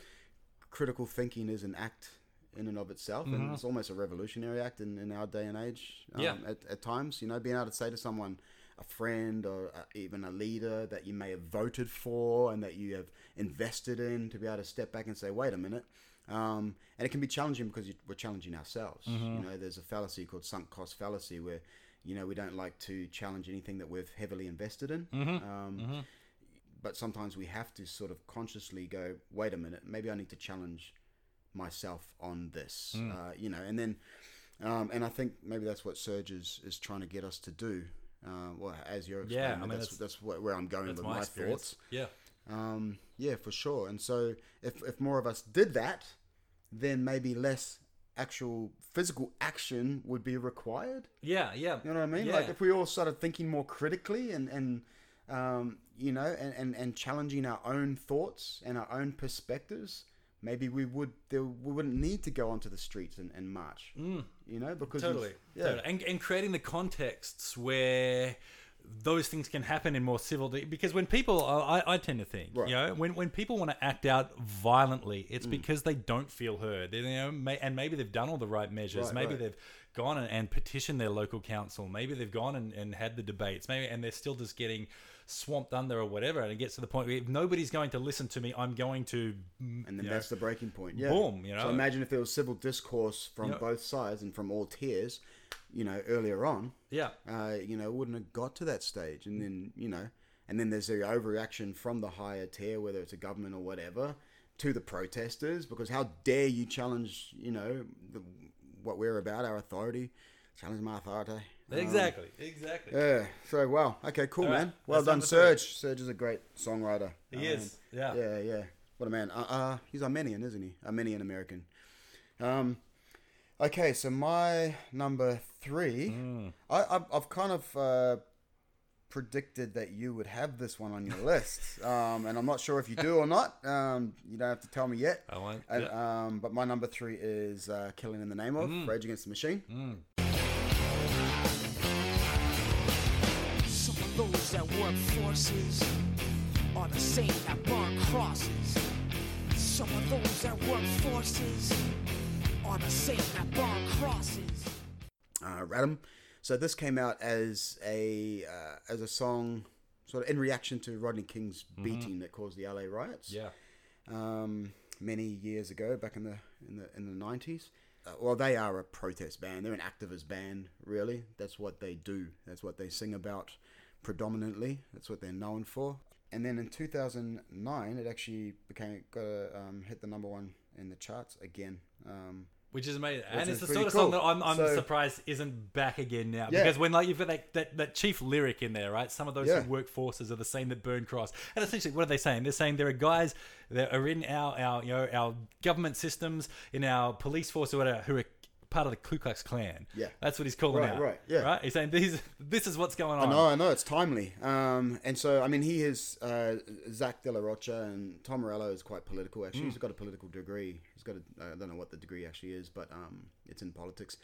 critical thinking is an act in and of itself, and it's almost a revolutionary act in, in our day and age. Um, Yeah. at, at times, you know, being able to say to someone, a friend or uh, even a leader that you may have voted for and that you have invested in, to be able to step back and say, wait a minute. Um, and it can be challenging because we're challenging ourselves. You know, there's a fallacy called sunk cost fallacy where, you know, we don't like to challenge anything that we've heavily invested in. Um, But sometimes we have to sort of consciously go, wait a minute, maybe I need to challenge myself on this. Uh, you know, and then, um, and I think maybe that's what Serj is, is trying to get us to do. Uh, well, as you're Yeah, explaining, I mean, that's, that's- that's where I'm going with my, my, thoughts. Yeah. Yeah, for sure. And so, if if more of us did that, then maybe less actual physical action would be required. Yeah, yeah. You know what I mean? Yeah. Like if we all started thinking more critically and and um, you know, and, and, and challenging our own thoughts and our own perspectives, maybe we would there, we wouldn't need to go onto the streets and, and march. Mm. You know, because Totally. yeah, Totally. And, and creating the contexts where those things can happen in more civil because when people I, I tend to think Right. Mm. you know when, when people want to act out violently it's because they don't feel heard They- you know may, and maybe they've done all the right measures Right, maybe right. they've gone and, and petitioned their local council maybe they've gone and, and had the debates maybe and they're still just getting swamped under or whatever and it gets to the point where if nobody's going to listen to me I'm going to mm, and then you know, that's the breaking point. Yeah. boom, you know. So imagine if there was civil discourse from You know- both sides and from all tiers, you know, earlier on. yeah uh, you know, wouldn't have got to that stage. And then, you know, and then there's the overreaction from the higher tier, whether it's a government or whatever, to the protesters, because how dare you challenge, you know, the, what we're about, our authority, challenge my authority. Um, exactly exactly yeah. So, wow. Okay, cool, right, man. Well that's done, number three. Serj. Serj is a great songwriter. He is, yeah. Yeah, yeah. What a man. Uh, uh, he's Armenian, isn't he? Armenian American. Um, okay, so my number three, Hmm. I, I've, I've kind of uh, predicted that you would have this one on your list, um, and I'm not sure if you do or not. Um, you don't have to tell me yet. I won't, And, yeah. um, but my number three is uh, "Killing in the Name of" Hmm. Rage Against the Machine. Some of those that work forces are the same that burn crosses. Some of those that work forces are the same that burn crosses. uh, Radham. So this came out as a uh, as a song, sort of in reaction to Rodney King's beating that caused the LA riots. yeah um, many years ago, back in the in the in the nineties. Uh, well, they are a protest band. They're an activist band, really. That's what they do. That's what they sing about predominantly. That's what they're known for. And then in 2009, it actually became got a, um, hit the number one in the charts again. Um, Which is amazing, and is it's the sort of song that I'm, I'm So- surprised isn't back again now. Yeah. Because when like you've got that, that, that chief lyric in there, right? Some of those Yeah. who work forces are the same that burn cross, and essentially, what are they saying? They're saying there are guys that are in our our you know our government systems, in our police force or whatever, who are part of the Ku Klux Klan. Yeah. that's what he's calling Right, out. right, yeah. right. He's saying these this is what's going on. I know, I know, it's timely. Um, and so, I mean, he is uh, Zach De La Rocha and Tom Morello is quite political. Actually, he's got a political degree. He's got a, I don't know what the degree actually is, but um, it's in politics.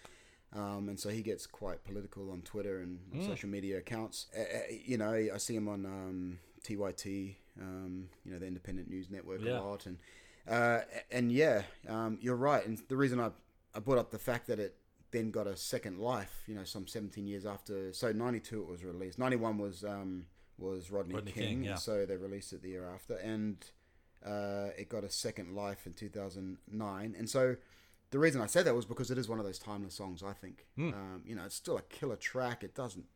Um, and so he gets quite political on Twitter and on social media accounts. Uh, you know, I see him on um, TYT, um, you know, the Independent News Network Yeah. a lot, and uh, and yeah, um, you're right. And the reason I I brought up the fact that it then got a second life, you know, some 17 years after. So 92 it was released. 91 was um, was Rodney, Rodney King, King, yeah. so they released it the year after, and uh, it got a second life in 2009. And so the reason I said that was because it is one of those timeless songs. I think, Hmm. um, you know, it's still a killer track. It doesn't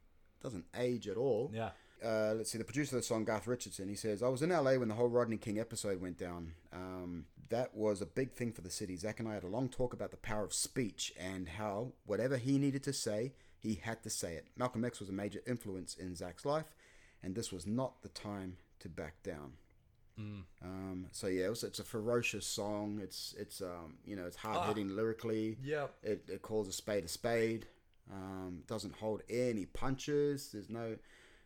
doesn't age at all. Yeah. Uh, let's see, the producer of the song, Garth Richardson, he says, I was in LA when the whole Rodney King episode went down. Um, that was a big thing for the city. Zach and I had a long talk about the power of speech and how whatever he needed to say, he had to say it. Malcolm X was a major influence in Zach's life, and this was not the time to back down. Um, so yeah, it was, it's a ferocious song. It's it's um, you know it's hard hitting lyrically. Yep. It, it calls a spade a spade. Um, doesn't hold any punches. There's no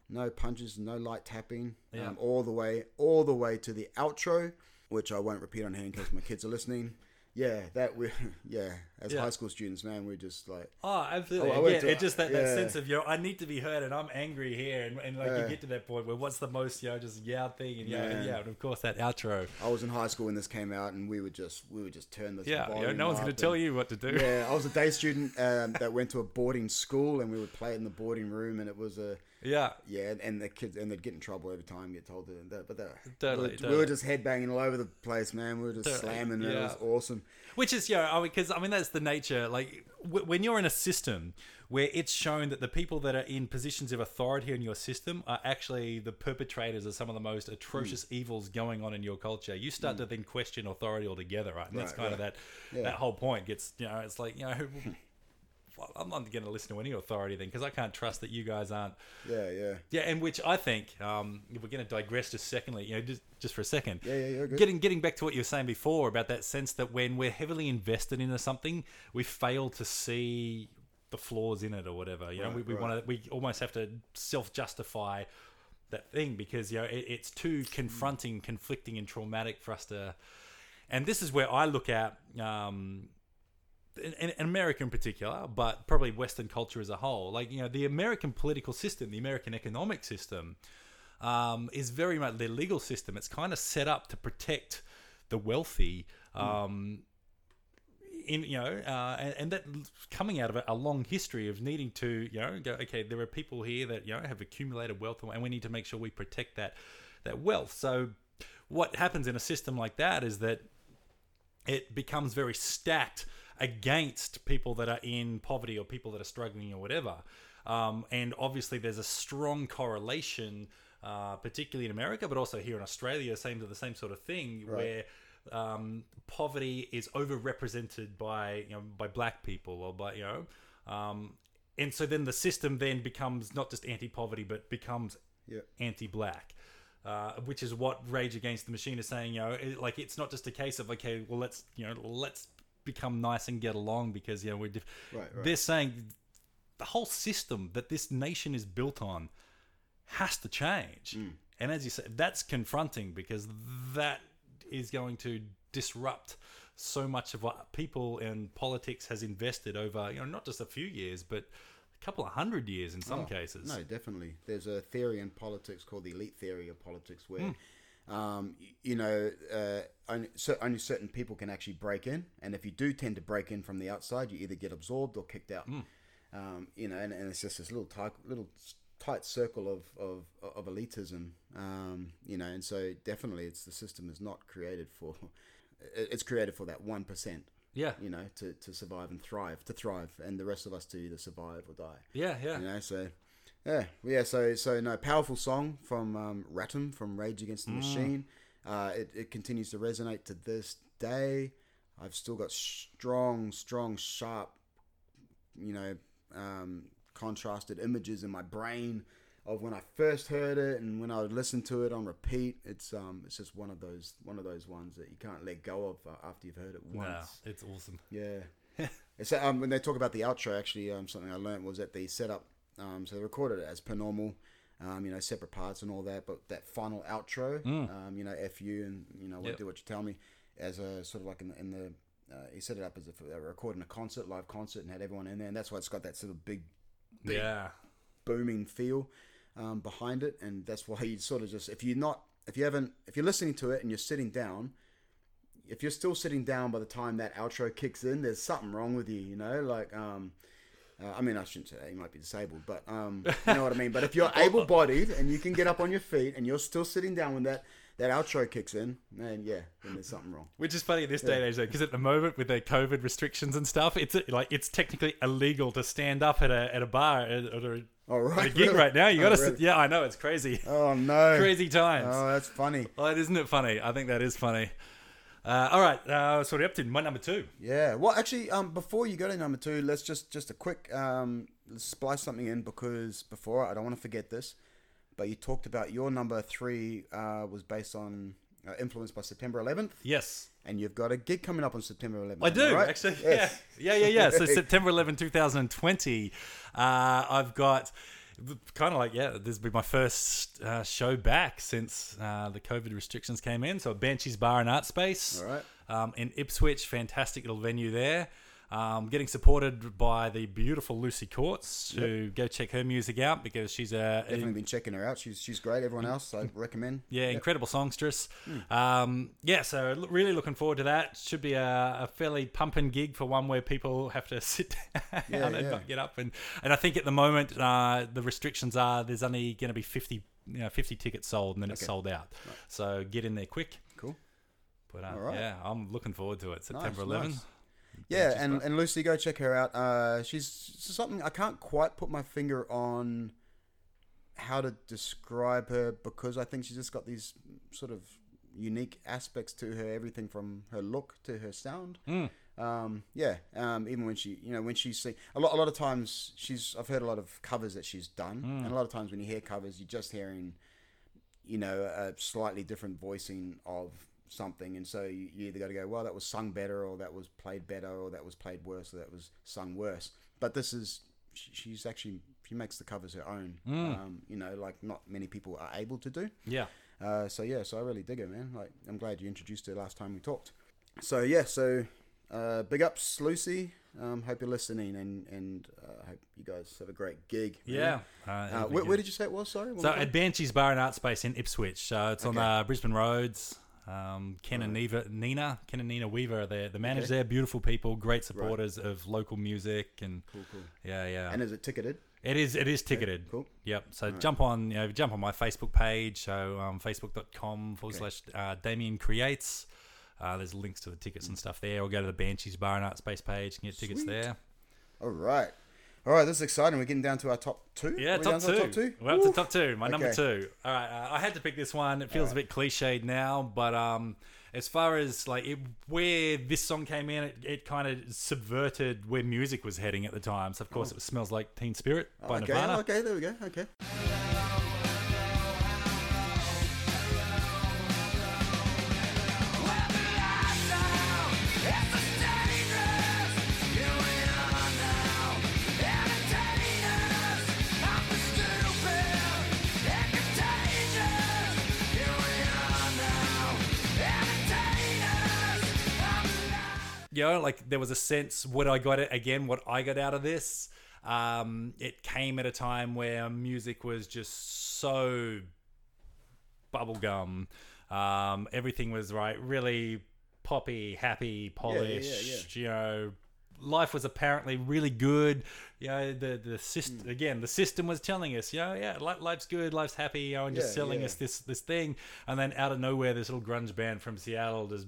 no punches, no light tapping. Yeah. Um, all the way all the way to the outro, which I won't repeat on here in case my kids are listening. Yeah, that we yeah. As Yeah. high school students, man, we're just like Oh, absolutely. Oh, Again, to- it's just that, that sense of, you know, I need to be heard and I'm angry here. And, and like Yeah. you get to that point where what's the most, you know, just yeah thing. And, know, and, yeah, and of course that outro. I was in high school when this came out, and we would just we would just turn this. Yeah. Know, no one's to tell you what to do. Yeah, I was a day student um, that went to a boarding school, and we would play it in the boarding room, and it was a Yeah. yeah, and, the kids and they'd get in trouble every time, get told to that, but they Totally, we, were, we were just headbanging all over the place, man. We were just Totally, slamming, man. It was awesome. Which is, yeah, I mean, because I mean that's the nature. Like w- when you're in a system where it's shown that the people that are in positions of authority in your system are actually the perpetrators of some of the most atrocious Hmm. evils going on in your culture, you start to then question authority altogether, right? And that's Right, kind of right. that that whole point gets, you know, it's like you know. well, I'm not going to listen to any authority then because I can't trust that you guys aren't Yeah, yeah, yeah, and which I think, um, if we're going to digress just secondly, you know, just just for a second, Yeah, yeah, yeah, good. getting getting back to what you were saying before about that sense that when we're heavily invested into something, we fail to see the flaws in it or whatever. You know, Right, we, we right. want to, we almost have to self justify that thing because you know it, it's too confronting, conflicting, and traumatic for us to. And this is where I look at um, in, America in particular, but probably Western culture as a whole. Like you know, the American political system, the American economic system, um, is very much their legal system. It's kind of set up to protect the wealthy. Um, in you know, uh, and, and that coming out of a, a long history of needing to you know go okay, there are people here that you know have accumulated wealth, and we need to make sure we protect that that wealth. So, what happens in a system like that is that it becomes very stacked against people that are in poverty or people that are struggling or whatever. Um, and obviously, there's a strong correlation, uh, particularly in America, but also here in Australia, same to the same sort of thing, where um, poverty is overrepresented by you know by black people or by you know, um, and so then the system then becomes not just anti-poverty but becomes Yeah. anti-black. Uh, which is what Rage Against the Machine is saying. You know, it, like it's not just a case of okay, well let's you know let's become nice and get along because you know we're. Diff- Right, right. They're saying the whole system that this nation is built on has to change. Mm. And as you said, that's confronting because that is going to disrupt so much of what people and politics has invested over, you know, not just a few years, but a couple of hundred years in some Oh, cases. No, definitely. There's a theory in politics called the elite theory of politics, where, Hmm. Um, you know, uh, only, cer- only certain people can actually break in, and if you do tend to break in from the outside, you either get absorbed or kicked out. Hmm. Um, you know, and, and it's just this little tight, little tight circle of of, of elitism. Um, you know, and so definitely, it's the system is not created for. It's created for that one percent. Yeah. You know, to, to survive and thrive, to thrive, and the rest of us to either survive or die. Yeah, yeah. You know, so yeah, yeah. So so no powerful song from um, Ratum from Rage Against the Machine. Uh, it it continues to resonate to this day. I've still got strong, strong, sharp, you know, um, contrasted images in my brain of when I first heard it and when I would listen to it on repeat. It's um, it's just one of those one of those ones that you can't let go of uh, after you've heard it once. Nah, it's awesome. Yeah. it's um, when they talk about the outro, actually, um, something I learned was that they set up, um, so they recorded it as per normal, um, you know, separate parts and all that, but that final outro, um, you know, F you and, you know, Yep. do what you tell me, as a sort of like in the, in the uh, he set it up as if they were recording a concert, live concert, and had everyone in there, and that's why it's got that sort of big Yeah. booming feel um, behind it, and that's why you sort of just if you're not if you haven't if you're listening to it and you're sitting down, if you're still sitting down by the time that outro kicks in, there's something wrong with you, you know, like um. Uh, I mean, I shouldn't say that. You might be disabled, but um, you know what I mean. But if you're able-bodied and you can get up on your feet and you're still sitting down when that, that outro kicks in, then yeah, then there's something wrong. Which is funny in this day and age, though, because at the moment with the COVID restrictions and stuff, it's like it's technically illegal to stand up at a at a bar at, at a, Oh right, gig really? right now. You Oh, got to, really? yeah, I know it's crazy, Oh no, crazy times. Oh, that's funny. Well, isn't it funny? I think that is funny. Uh, all right, uh, so are up to? My number two. Yeah. Well, actually, um, before you go to number two, let's just just a quick um, let's splice something in because before I don't want to forget this, but you talked about your number three uh, was based on uh, influenced by September 11th, Yes, and you've got a gig coming up on September 11th. I do right? actually. Yes. Yeah, yeah, yeah, yeah. So September 11, 2020, uh, I've got kind of like yeah, this will be my first uh, show back since uh, the COVID restrictions came in. So Banshees Bar and Art Space, All right. um, in Ipswich, fantastic little venue there. Um, getting supported by the beautiful Lucy Courts. To go check her music out because she's a, a Definitely been checking her out. She's she's great. Everyone else, I recommend. yeah, incredible songstress. Hmm. Um, yeah, so really looking forward to that. Should be a, a fairly pumping gig for one where people have to sit down Yeah, and yeah. not get up. And, and I think at the moment uh, the restrictions are there's only going to be 50, you know, 50 tickets sold and then it's sold out. So get in there quick. Cool. But uh, All right. yeah, I'm looking forward to it. September Nice, 11. nice. Yeah, and, and Lucy, go check her out. Uh, she's something I can't quite put my finger on how to describe her because I think she's just got these sort of unique aspects to her. Everything from her look to her sound. Um, yeah, um, even when she, you know, when she sing a lot, a lot of times she's. I've heard a lot of covers that she's done, and a lot of times when you hear covers, you're just hearing you know, a slightly different voicing of something, and so you, you either got to go, well, that was sung better, or that was played better, or that was played worse, or that was sung worse. But this is, she, she's actually she makes the covers her own. Mm. Um, you know, like not many people are able to do. Yeah. Uh, so yeah, so I really dig her, man. Like I'm glad you introduced her last time we talked. So yeah, so uh, big ups, Lucy. Um, hope you're listening, and and uh, hope you guys have a great gig. man. Yeah. Uh, Uh, where, where did you say it was? Sorry. One So at Banshee's Bar and Art Space in Ipswich. So it's on Okay. uh, Brisbane Roads. Um, Ken and Neva, Nina, Ken and Nina Weaver are there. The managers Okay. there, beautiful people, great supporters of local music, and cool, cool. yeah, yeah. And is it ticketed? It is. It is ticketed. cool. Yep. So jump on. You know, jump on my Facebook page. So um, facebook.com forward Okay. slash uh, Damien creates. Uh, there's links to the tickets and stuff there. Or go to the Banshees Bar and Art Space page and get tickets Sweet. there. All right. All right, this is exciting. We're getting down to our top two. Yeah, top to two. the top two. We're up to top two. My number two. All right, uh, I had to pick this one. It feels a bit cliched now, but um, as far as like it, where this song came in, it, it kind of subverted where music was heading at the time. So of course, it was smells like Teen Spirit by Okay, Nirvana. okay, there we go. Okay. Like there was a sense what I got it again, what I got out of this. Um, it came at a time where music was just so bubblegum. Um, everything was right, really poppy, happy, polished. You know, life was apparently really good. You know, the the system again, the system was telling us, you know, yeah, life's good, life's happy, you know, and just Yeah, selling yeah. us this this thing, and then out of nowhere, this little grunge band from Seattle just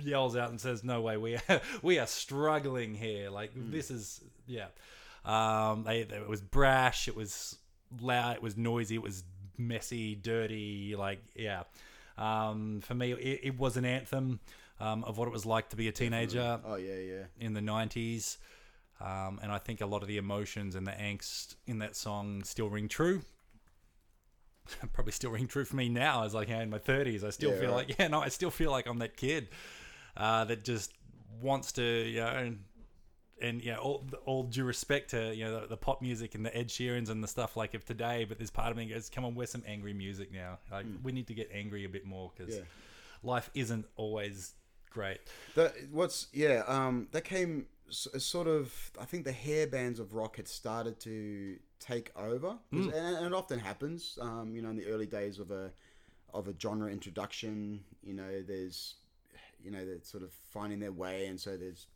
yells out and says, "No way, we are, we are struggling here. Like this is yeah." Um, they, they- it was brash, it was loud, it was noisy, it was messy, dirty. Like yeah, um, for me, it, it was an anthem um, of what it was like to be a teenager Oh yeah, yeah. in the 90s. Um, and I think a lot of the emotions and the angst in that song still ring true. Probably still ring true for me now as like yeah, in my 30s. I still Yeah, feel right. like, yeah, no, I still feel like I'm that kid uh, that just wants to, you know, and, and know, all, all due respect to, you know, the, the pop music and the Ed Sheerans and the stuff like of today, but there's part of me goes, come on, wear some angry music now. Like, we need to get angry a bit more because. Yeah. life isn't always great. The, what's yeah? Um, that came sort of. I think the hair bands of rock had started to take over, and, and it often happens. Um, you know, in the early days of a of a genre introduction, you know, there's you know they're sort of finding their way, and so there's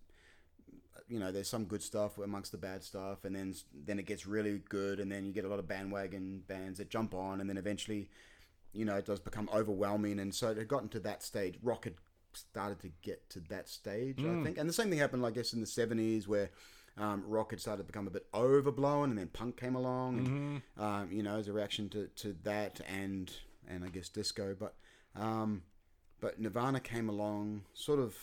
you know there's some good stuff amongst the bad stuff, and then then it gets really good, and then you get a lot of bandwagon bands that jump on, and then eventually you know, it does become overwhelming. And so it had gotten to that stage. Rock had started to get to that stage, I think. And the same thing happened, I guess, in the 70s where um, rock had started to become a bit overblown and then punk came along, and, um, you know, as a reaction to, to that and, and I guess disco. But, um, but Nirvana came along sort of,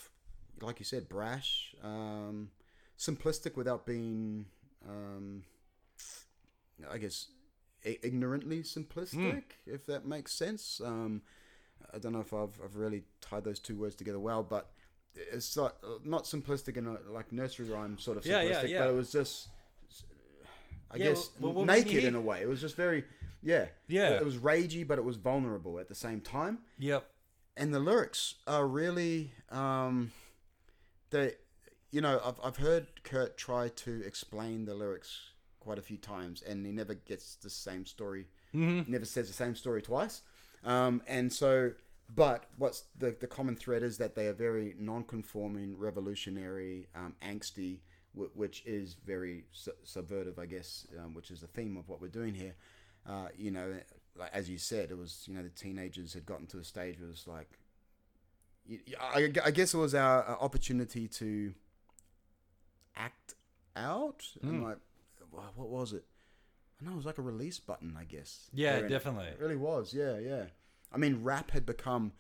like you said, brash, um, simplistic without being, um, I guess, i- ignorantly simplistic, if that makes sense. Um, I don't know if I've, I've really tied those two words together well, but it's not, not simplistic in a like nursery rhyme sort of simplistic, Yeah, yeah, yeah. but it was just, I Yeah, guess, well, well, naked in a way. It was just very, yeah, Yeah. It was ragey, but it was vulnerable at the same time Yep. and the lyrics are really um they you know I've, I've heard kurt try to explain the lyrics quite a few times and he never gets the same story mm-hmm. never says the same story twice um and so but what's the, the common thread is that they are very non-conforming revolutionary um, angsty wh- which is very su- subvertive i guess um, which is the theme of what we're doing here uh, you know, like as you said, it was you know the teenagers had gotten to a stage where it was like, I guess it was our, opportunity to act out. And like, what was it? I know it was like a release button, I guess. Yeah, definitely. It really was. Yeah, yeah. I mean, rap had become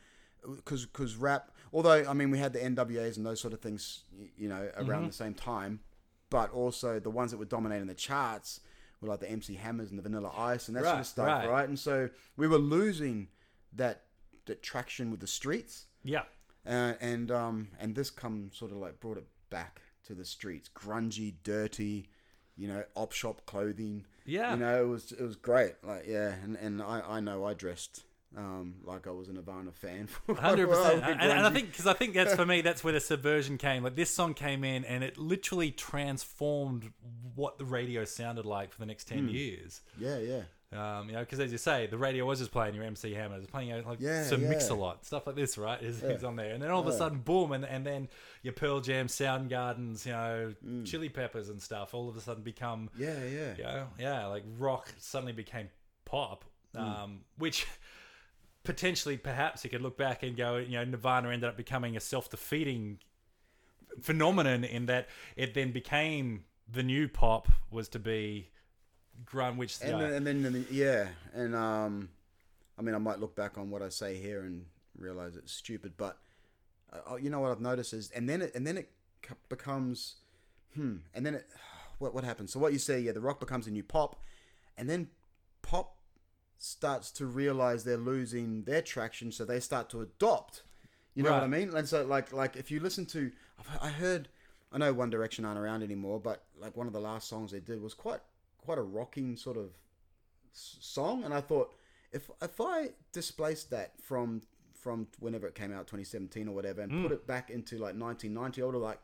because because rap. Although I mean, we had the NWAs and those sort of things, you know, around Mm-hmm. the same time, but also the ones that were dominating the charts were like the MC Hammers and the Vanilla Ice and that sort of stuff, right. right. And so we were losing that that traction with the streets, Yeah. uh, and um and this come sort of like brought it back to the streets, grungy, dirty, you know, op shop clothing. Yeah. you know, it was it was great. Like, yeah, and and I I know I dressed. Um, like I was a Nirvana fan. for Hundred a while, percent, and, and I think because I think that's for me, that's where the subversion came. Like this song came in, and it literally transformed what the radio sounded like for the next ten years. yeah, yeah, Um, you know, because as you say, the radio was just playing your MC Hammer, it was playing you know, like Yeah, some yeah. mix a lot stuff like this, right? Is, is on there, and then all of a sudden, boom, and, and then your Pearl Jam, Soundgardens, you know, Mm. Chili Peppers and stuff, all of a sudden become yeah, yeah. you know, yeah, like rock suddenly became pop, Hmm. um, which potentially, perhaps, you could look back and go, you know, Nirvana ended up becoming a self-defeating phenomenon in that it then became the new pop was to be grunge, which and yeah, and then and then- yeah, and um, I mean, I might look back on what I say here and realize it's stupid, but uh, you know what I've noticed is, and then it and then it becomes, hmm, and then it, what what happens? So what you say, yeah, the rock becomes a new pop, and then pop starts to realize they're losing their traction, so they start to adopt. You know what I mean? And so, like, like if you listen to, I heard, I know One Direction aren't around anymore, but like one of the last songs they did was quite, quite a rocking sort of song, and I thought if if I displaced that from from whenever it came out, 2017 or whatever, and Hmm. put it back into like 1990, I would have like,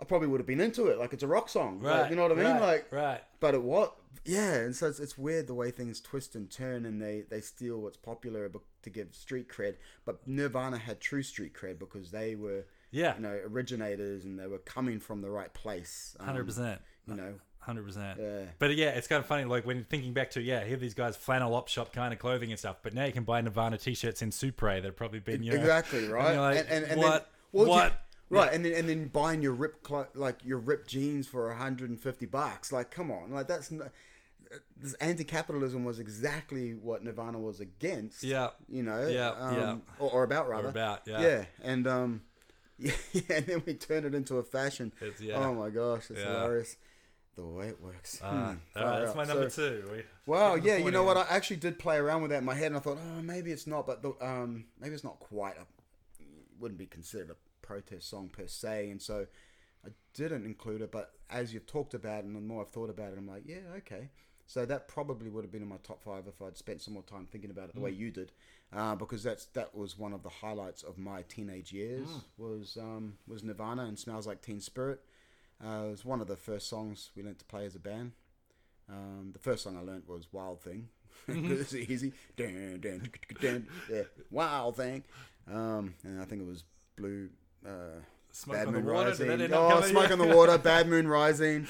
I probably would have been into it. Like it's a rock song, Like, right, you know what I mean? right, like, right, but it what? Yeah, and so it's, it's weird the way things twist and turn, and they they steal what's popular to give street cred. But Nirvana had true street cred because they were, Yeah. you know, originators, and they were coming from the right place. um, hundred percent. You know, Hundred percent. Yeah. But yeah, it's kind of funny. Like when you're thinking back to yeah, here these guys flannel op shop kind of clothing and stuff. But now you can buy Nirvana t-shirts in Supre that have probably been you know, exactly right. you're like, and, and, and what? Then, well, what? yeah, right, and then and then buying your rip clo- like your ripped jeans for 150 bucks. Like, come on, like that's. N- this anti-capitalism was exactly what Nirvana was against. Yeah. you know. Yeah, um, yeah. Or, or about rather. about, yeah. Yeah, and um, yeah, and then we turn it into a fashion. It's- yeah. Oh my gosh, it's Yeah. hilarious. The way it works. Ah, Hmm, that's out. my number So- two. We- Wow, yeah, you know what? I actually did play around with that in my head, and I thought, oh, maybe it's not, but the, um, maybe it's not quite a, wouldn't be considered a protest song per se, and so I didn't include it. But as you've talked about it, and the more I've thought about it, I'm like, yeah, okay. So that probably would have been in my top five if I'd spent some more time thinking about it the way you did, uh, because that's that was one of the highlights of my teenage years was um, was Nirvana and Smells Like Teen Spirit. Uh, it was one of the first songs we learned to play as a band. Um, the first song I learned was Wild Thing. it's easy. Dun, dun, dun, yeah, Wild Thing. Um, and I think it was Blue. Uh, Smoke Bad on the Moon Water, Rising. that end up Oh? Smoke on the Water, Bad Moon Rising.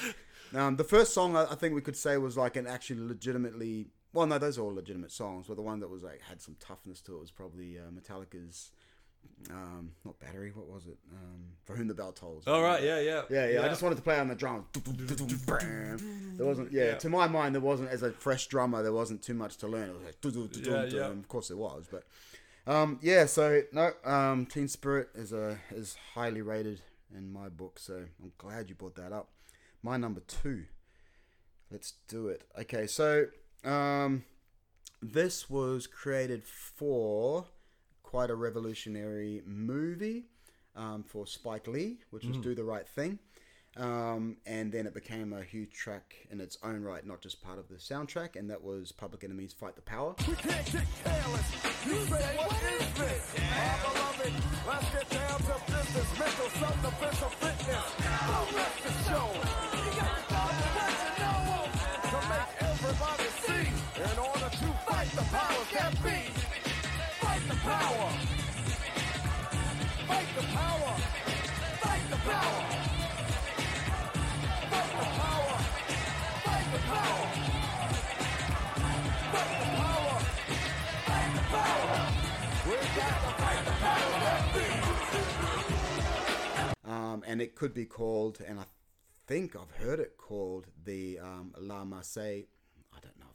Um, the first song I, I think we could say was like an actually legitimately. Well, no, those are all legitimate songs. But the one that was like had some toughness to it was probably uh, Metallica's. Um, not battery. What was it? Um, For whom the bell tolls. All right, yeah, yeah, Yeah, yeah. I just wanted to play on the drums. There wasn't, yeah, Yeah. To my mind, there wasn't as a fresh drummer. There wasn't too much to learn. It was like, Yeah, yeah. of course there was, but um, yeah. So no, um, Teen Spirit is a is highly rated in my book. So I'm glad you brought that up. My number two. Let's do it. Okay, so um, this was created for quite a revolutionary movie um, for Spike Lee, which was Do the Right Thing. Um, and then it became a huge track in its own right, not just part of the soundtrack, and that was Public Enemy's Fight the Power. We can't get careless. You say, what is this? Our beloved, let's get down to business. Mental self-defense of fitness. Don't let the show. You got to go to what you know. To make everybody see. In order to fight the powers that be. Fight the power. Fight the power. Fight the power. Fight the power. Fight the power. Fight the power. Fight the power. We got to fight the power um, and it could be called, and I think I've heard it called the um, La Marseillaise.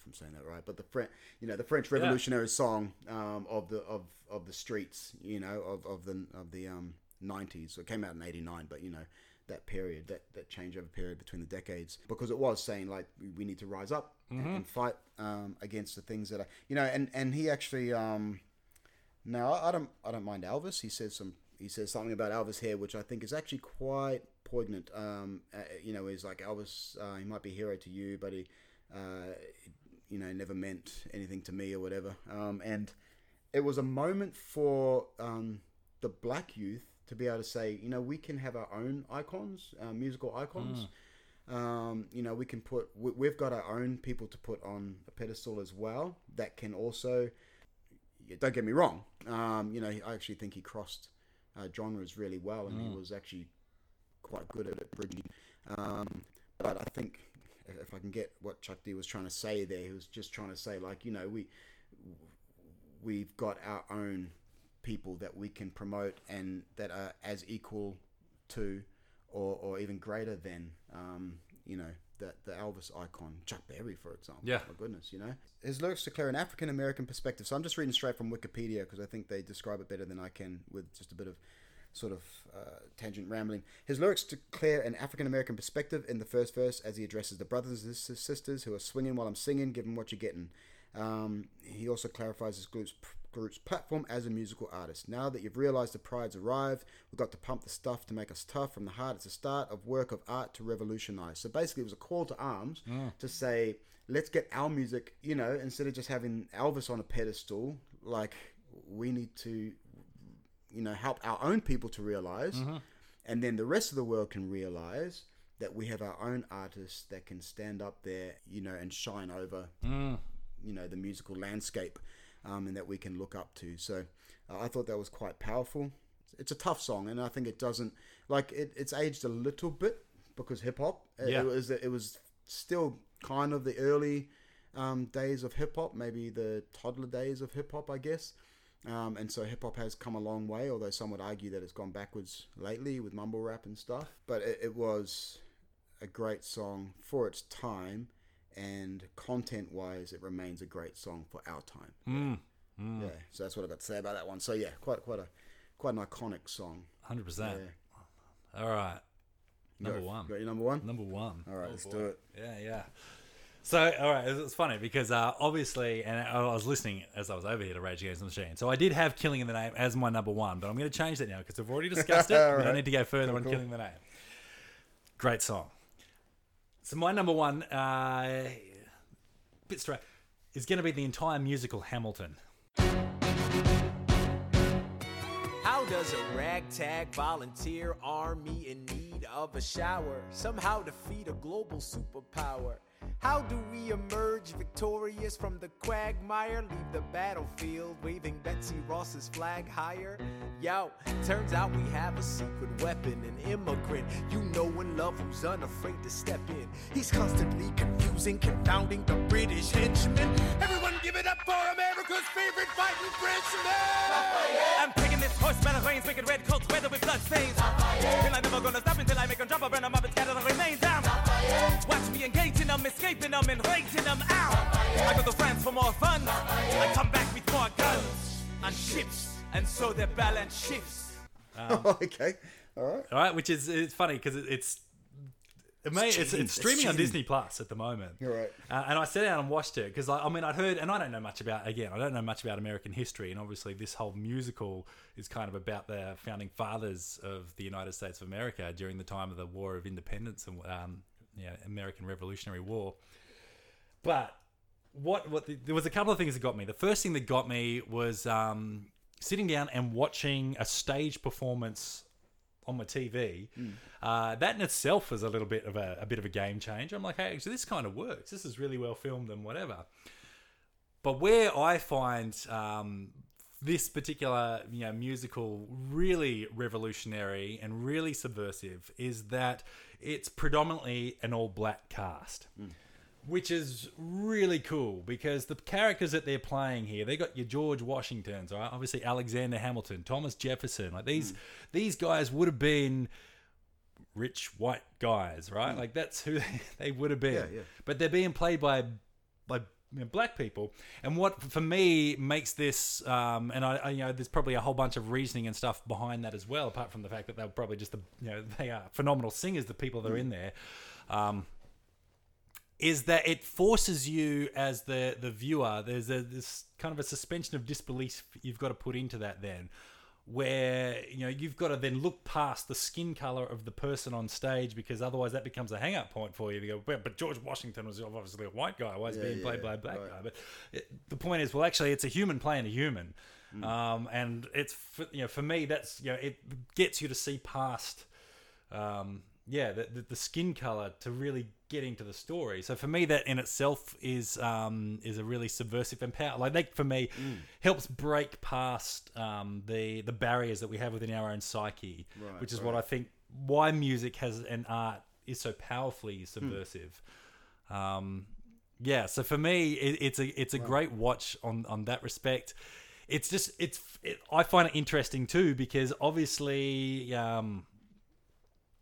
I don't know if I'm saying that right, but the French, you know, the French Revolutionary song um, of the of, of the streets, you know, of, of the of the um, 90s. So it came out in '89, but you know that period, that that changeover period between the decades, because it was saying like we, need to rise up and, and fight um, against the things that are, you know, and and he actually. Um, now I I don't I don't mind Elvis. He says some he says something about Elvis here, which I think is actually quite poignant. Um, uh, you know, he's like Elvis. Uh, he might be a hero to you, but he, uh, you know, never meant anything to me or whatever. Um, and it was a moment for um, the black youth to be able to say, you know, we can have our own icons, uh, musical icons. Um, you know, we can put, we, we've got our own people to put on a pedestal as well that can also, don't get me wrong, um, you know, I actually think he crossed uh, genres really well and he was actually quite good at it, bridging. Um, but I think if I can get what Chuck D was trying to say there, he was just trying to say, like, you know, we, we've got our own people that we can promote and that are as equal to or, or even greater than um, you know the, the Elvis icon Chuck Berry for example. Yeah. my goodness you know? His lyrics declare an African American perspective. So I'm just reading straight from Wikipedia because I think they describe it better than I can with just a bit of sort of uh, tangent rambling. His lyrics declare an African American perspective in the first verse as he addresses the brothers and sisters who are swinging while I'm singing, give 'em what you're getting. Um, he also clarifies his group's, group's platform as a musical artist. Now that you've realized the pride's arrived, we've got to pump the stuff to make us tough. From the heart, it's a start of work of art to revolutionize. So basically, it was a call to arms to say, let's get our music, you know, instead of just having Elvis on a pedestal, like we need to you know help our own people to realize and then the rest of the world can realize that we have our own artists that can stand up there you know and shine over you know the musical landscape um, and that we can look up to. So uh, i thought that was quite powerful. It's a tough song and i think it doesn't like it, it's aged a little bit because hip-hop it, Yeah. it was it was still kind of the early um, days of hip-hop maybe the toddler days of hip-hop i guess um, and so hip hop has come a long way, although some would argue that it's gone backwards lately with mumble rap and stuff. But it, it was a great song for its time, and content wise, it remains a great song for our time. Yeah, so that's what I've got to say about that one. So yeah, quite quite a quite an iconic song. Hundred Yeah. percent. All right. Number Got- one. Got your number one. Number one. All right, let's do it. Yeah, yeah. So, all right, it's funny because uh, obviously, and I was listening as I was over here to Rage Against the Machine. So I did have Killing in the Name as my number one, but I'm going to change that now because we've already discussed it. We don't need to go further Cool, on cool. Killing the Name. Great song. So my number one, uh, bit straight, is going to be the entire musical Hamilton. Does a ragtag volunteer army in need of a shower somehow defeat a global superpower? How do we emerge victorious from the quagmire? Leave the battlefield waving Betsy Ross's flag higher? Yo, turns out we have a secret weapon, an immigrant you know and love who's unafraid to step in. He's constantly confusing, confounding the British henchmen. Everyone give it up for America's favorite fighting Frenchman! I'm taking this horse by the reins, making red coats weather with blood stains. Till I'm never gonna stop until I make make 'em drop, I burn 'em up and scatter the remains down. Watch me engaging them, escaping them, and raising them out. I go to France for more fun. I come back with more guns and ships, and so their balance shifts. okay, all right. All right, which is it's funny because it, it's. It may, it's, cheating. it's streaming It's on. Disney Plus at the moment. You're right. Uh, and I sat down and watched it because I, I mean I'd heard and I don't know much about again I don't know much about American history and obviously this whole musical is kind of about the founding fathers of the United States of America during the time of the War of Independence and um, yeah American Revolutionary War. But what what the, there was a couple of things that got me. The first thing that got me was um, sitting down and watching a stage performance on my TV. Uh, that in itself was a little bit of a, a bit of a game changer. I'm like, hey, so this kind of works. This is really well filmed and whatever. But where I find um, this particular you know musical really revolutionary and really subversive is that it's predominantly an all black cast which is really cool because the characters that they're playing here, they got your George Washingtons, right? Obviously Alexander Hamilton, Thomas Jefferson. Like these these guys would have been rich white guys, right? Like that's who they, they would have been. Yeah, yeah. But they're being played by by you know, black people. And what for me makes this, um, and I, I, you know, there's probably a whole bunch of reasoning and stuff behind that as well. Apart from the fact that they're probably just the, you know, they are phenomenal singers, the people that are in there. Um, is that it forces you as the the viewer there's a, this kind of a suspension of disbelief you've got to put into that then where you know you've got to then look past the skin color of the person on stage because otherwise that becomes a hang-up point for you. You go, "Well, but George Washington was obviously a white guy, why is he Yeah, being played by a black right. guy? But it, the point is, well, actually, it's a human playing a human, Mm. um, and it's for, you know for me that's you know it gets you to see past um, yeah, the, the, the skin color to really get into the story. So for me, that in itself is um, is a really subversive and power. Like that for me Mm. helps break past um, the the barriers that we have within our own psyche, Right, which is what I think why music has and art is so powerfully Hmm. subversive. Um, yeah, so for me, it, it's a it's a great watch on on that respect. It's just it's it, I find it interesting too because obviously. Um,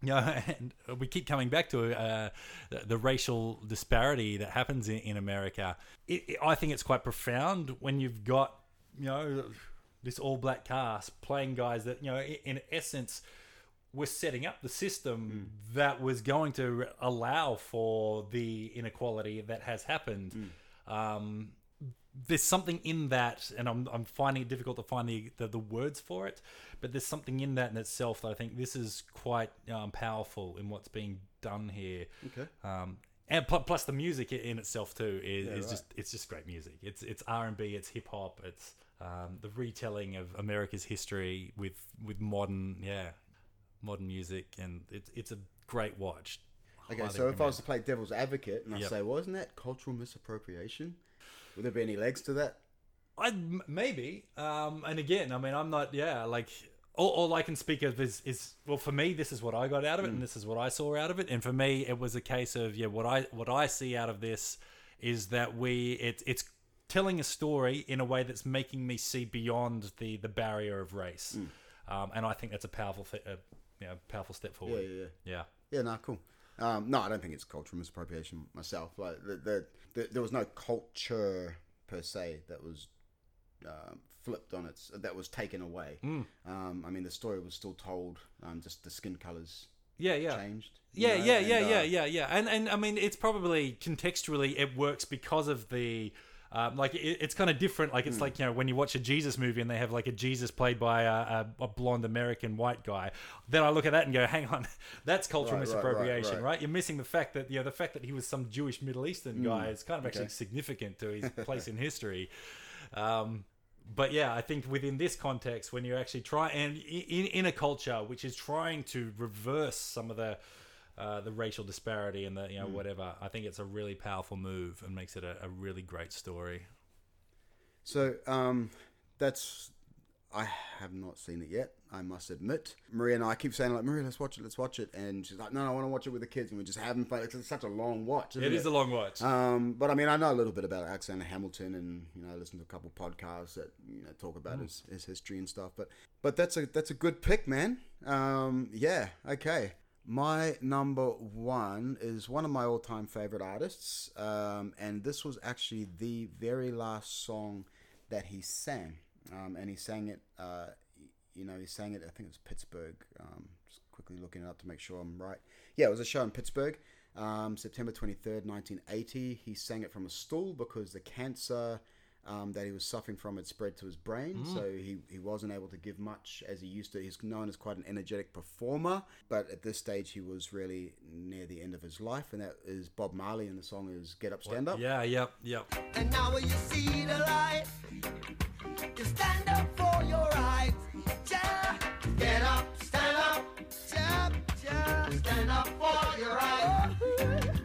you know, and we keep coming back to uh, the, the racial disparity that happens in, in America. It, it- I think it's quite profound when you've got, you know, this all black cast playing guys that, you know, i- in essence, were setting up the system that was going to allow for the inequality that has happened. Um, there's something in that, and I'm, I'm finding it difficult to find the, the, the words for it, but there's something in that in itself that I think this is quite um, powerful in what's being done here. Okay. Um, and pl- plus the music in itself too is, is right. just it's just great music. It's it's R and B, it's hip hop, it's um, the retelling of America's history with with modern yeah modern music, and it's it's a great watch. Okay, Highly so if I was to play devil's advocate and I Yep. say, well, isn't that cultural misappropriation? Would there be any legs to that? I maybe, um, and again, I mean, I'm not. Yeah, like all, all I can speak of is is well, for me, this is what I got out of it, and this is what I saw out of it, and for me, it was a case of yeah, what I what I see out of this is that we it's it's telling a story in a way that's making me see beyond the the barrier of race, um, and I think that's a powerful th- uh, you know, powerful step forward. yeah, yeah. yeah. Yeah, no, cool. Um, no, I don't think it's cultural misappropriation myself. Like, the, the, the, there was no culture per se that was um, flipped on its that was taken away. Mm. Um, I mean, the story was still told. Um, just the skin colors Yeah, yeah. changed. Yeah, know, yeah, and, yeah, uh, yeah, yeah, yeah. And and I mean, it's probably contextually it works because of the. Um, like it, it's kind of different. Like it's like you know when you watch a Jesus movie and they have like a Jesus played by a, a, a blonde American white guy. Then I look at that and go, hang on, that's cultural Right, right, right, misappropriation, right. right, You're missing the fact that you know the fact that he was some Jewish Middle Eastern guy is kind of actually Hmm. significant to his place in history. Um, but yeah, I think within this context, when you actually try and in in a culture which is trying to reverse some of the uh, the racial disparity and the you know whatever, I think it's a really powerful move and makes it a, a really great story. So um, that's I have not seen it yet. I must admit. Maria and I keep saying like, Maria, let's watch it, let's watch it, and she's like, No, I want to watch it with the kids, and we're just having fun. It's such a long watch. Isn't It is a long watch. Um, but I mean, I know a little bit about Alexander Hamilton, and you know, I listen to a couple podcasts that you know talk about his, his history and stuff. But but that's a that's a good pick, man. Um, yeah, okay. My number one is one of my all time favorite artists, um, and this was actually the very last song that he sang, um, and he sang it. Uh, you know, he sang it. I think it was Pittsburgh. Um, just quickly looking it up to make sure I'm right. Yeah, it was a show in Pittsburgh. Um, September 23rd, 1980. He sang it from a stool because the cancer um, that he was suffering from had spread to his brain. So he, he wasn't able to give much as he used to. He's known as quite an energetic performer, but at this stage he was really near the end of his life. And that is Bob Marley, and the song is Get Up, Stand Up. yeah, yep, yep. And now when you see the light, you stand up for your rights. Yeah. Get up, stand up. Yeah, yeah. Stand up for your rights.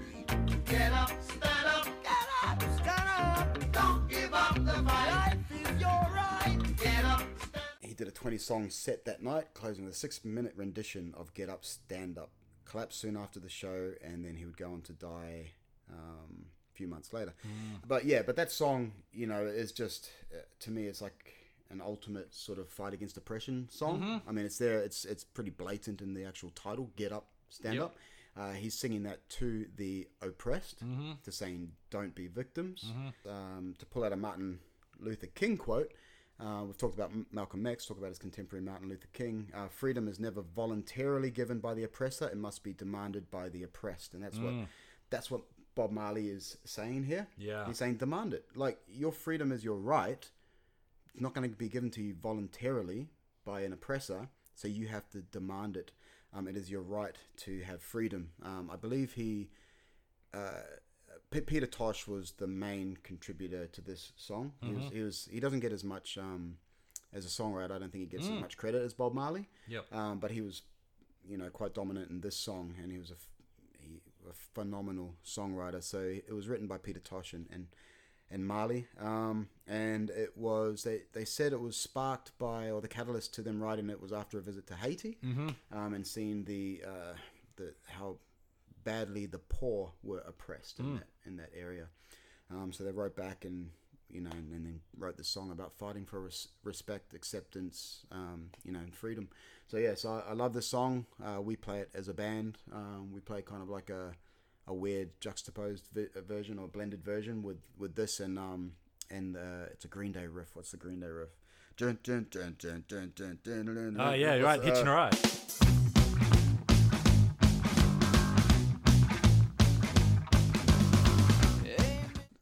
Get up, stand up. Get up, stand up. Don't give up the fight. Life is your right. Get up, stand He did a 20 song set that night, closing with a six minute rendition of Get Up, Stand Up. Collapsed soon after the show, and then he would go on to die um, a few months later. But yeah, but that song, you know, is just, uh, to me, it's like an ultimate sort of fight against depression song. I mean, it's there, it's, it's pretty blatant in the actual title Get Up, Stand Yep. Up. Uh, he's singing that to the oppressed, to saying, don't be victims. Um, to pull out a Martin Luther King quote, uh, we've talked about Malcolm X, talk about his contemporary Martin Luther King. Uh, freedom is never voluntarily given by the oppressor; it must be demanded by the oppressed, and that's what that's what Bob Marley is saying here. Yeah. he's saying demand it. Like your freedom is your right. It's not going to be given to you voluntarily by an oppressor, so you have to demand it. Um, it is your right to have freedom. Um, I believe he, uh, P- Peter Tosh was the main contributor to this song. He, was, he was he doesn't get as much um, as a songwriter. I don't think he gets as much credit as Bob Marley. Yep. Um, but he was, you know, quite dominant in this song, and he was a, f- he, a phenomenal songwriter. So it was written by Peter Tosh and and, and Marley, um, and it was they, they said it was sparked by or the catalyst to them writing it was after a visit to Haiti, um, and seeing the uh, the how badly the poor were oppressed in that in that area. Um, so they wrote back and you know, and, and then wrote the song about fighting for res- respect, acceptance, um, you know, and freedom. So yeah, so I, I love this song. Uh, we play it as a band. Um, we play kind of like a a weird juxtaposed vi- version or blended version with with this and um and uh, it's a Green Day riff. What's the Green Day riff? Dun, dun, dun, dun, dun, dun, dun, dun, oh yeah, right, uh, hitching a ride.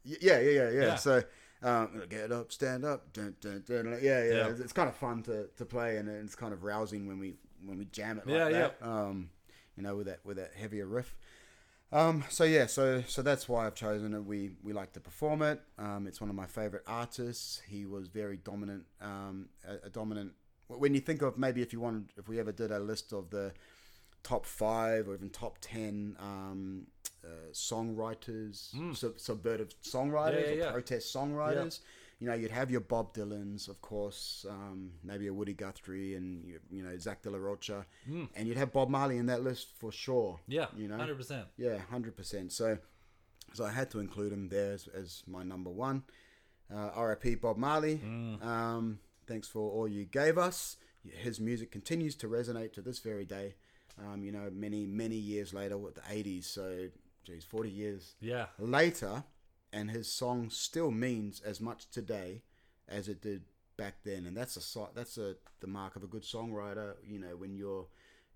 Yeah, yeah, yeah, yeah. So um, get up, stand up. Dun, dun, dun, yeah, yeah, yeah, It's kind of fun to, to play, and it's kind of rousing when we when we jam it like yeah, that. Yeah. Um, you know, with that with that heavier riff. Um, so yeah, so so that's why I've chosen it. We we like to perform it. Um, it's one of my favorite artists. He was very dominant. Um, a, a dominant. When you think of maybe if you wanted, if we ever did a list of the top five or even top ten um, uh, songwriters, sub- subvertive songwriters, Mm. Yeah, yeah, or yeah. protest songwriters. You know, you'd have your Bob Dylans, of course, um, maybe a Woody Guthrie, and you, you know Zach De La Rocha, and you'd have Bob Marley in that list for sure. Mm. Yeah, you know, hundred percent. yeah, hundred percent. So, so I had to include him there as, as my number one. Uh, R.I.P. Bob Marley. Mm. Um, thanks for all you gave us. His music continues to resonate to this very day. Um, you know, many many years later, with the '80s. So, geez, forty years Yeah, later, and his song still means as much today as it did back then, and that's a that's a the mark of a good songwriter. You know, when your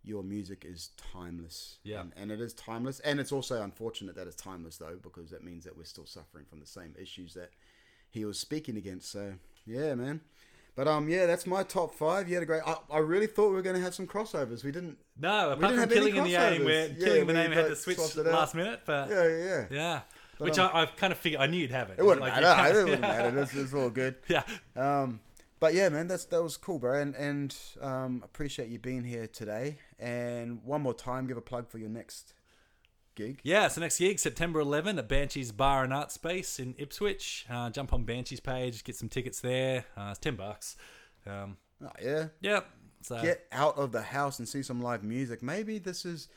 your music is timeless. Yeah. and, and it is timeless, and it's also unfortunate that it's timeless though, because that means that we're still suffering from the same issues that he was speaking against. So yeah, man. But um, yeah, that's my top five. You had a great. I, I really thought we were going to have some crossovers. We didn't. no. We Apart didn't from have any killing in the Name, where Yeah, killing in the we, name had to switch swapped it out. last minute, but Yeah, yeah, yeah. Yeah. But, Which um, I, I've kind of figured. I knew you'd have it. It wouldn't Like, matter. can't- It wouldn't matter. All good. Yeah. Um, but yeah, man, that's that was cool, bro, and and um, appreciate you being here today. And one more time, give a plug for your next gig. Yeah, so next gig, September 11 at Banshees Bar and Art Space in Ipswich. Uh, jump on Banshees page, get some tickets there. Uh, it's 10 bucks. Um, Oh, yeah, yeah. So get out of the house and see some live music. Maybe this is.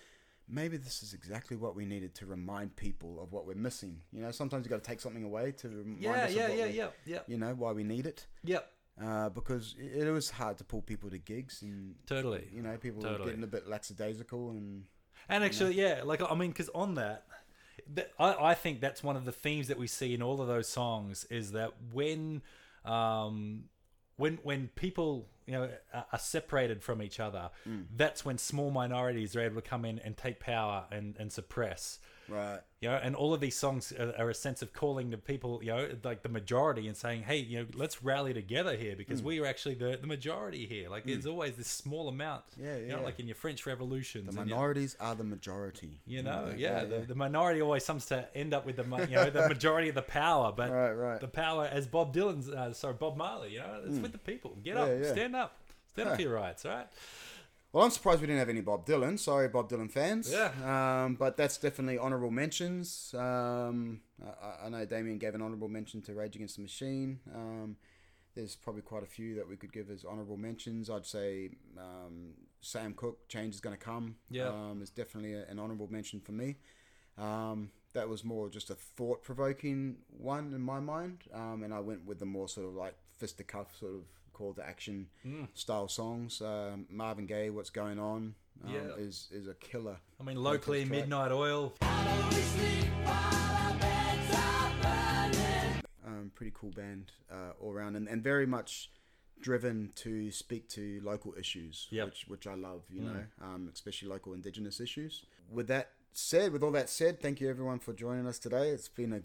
Maybe this is exactly what we needed to remind people of what we're missing. You know, sometimes you got to take something away to remind yeah, us yeah, of what yeah, we, yeah, yeah, You know why we need it. Yep. Uh, because it, it was hard to pull people to gigs, and Totally. you know, people were Totally. getting a bit lackadaisical, and And actually, yeah, like I mean, because on that, that I, I think that's one of the themes that we see in all of those songs is that when, um, when when people you know are, separated from each other, mm. that's when small minorities are able to come in and take power and and suppress. Right. You know, and all of these songs are, are a sense of calling the people, you know, like the majority and saying, hey, you know, let's rally together here because we are actually the, the majority here. Like, there's always this small amount. Yeah, You know, like in your French revolutions. The and your- minorities are the majority. you know, Mm, yeah, the, the minority always comes to end up with the you know the majority of the power, but Right, right. the power, as Bob Dylan's, uh, sorry, Bob Marley, you know, it's with the people. Get up, Mm. Yeah, yeah. stand up, stand up for your rights, all right? Well, I'm surprised we didn't have any Bob Dylan. Sorry, Bob Dylan fans. Yeah. Um, but that's definitely honourable mentions. Um, I, I know Damien gave an honourable mention to Rage Against the Machine. Um, there's probably quite a few that we could give as honourable mentions. I'd say um, Sam Cooke, Change is Going to Come. Yeah. Um, is definitely a, an honourable mention for me. Um, that was more just a thought provoking one in my mind. Um, and I went with the more sort of like fisticuff sort of call to action Mm. style songs. Um, Marvin Gaye, What's Going On, um, Yeah. is, is a killer. I mean, locally, track. Midnight Oil, Um, pretty cool band uh, all around and, and very much driven to speak to local issues, Yep. which, which I love, you know, um, especially local indigenous issues. With that said, with all that said, thank you everyone for joining us today. It's been a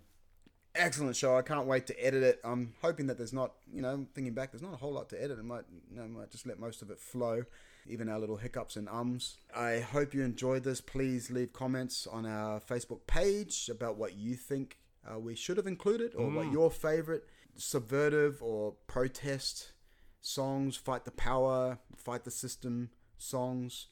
excellent show. I can't wait to edit it. I'm hoping that there's not, you know, thinking back, there's not a whole lot to edit. I might, you know, might just let most of it flow, even our little hiccups and ums. I hope you enjoyed this. Please leave comments on our Facebook page about what you think uh, we should have included or what your favorite subvertive or protest songs, fight the power, fight the system songs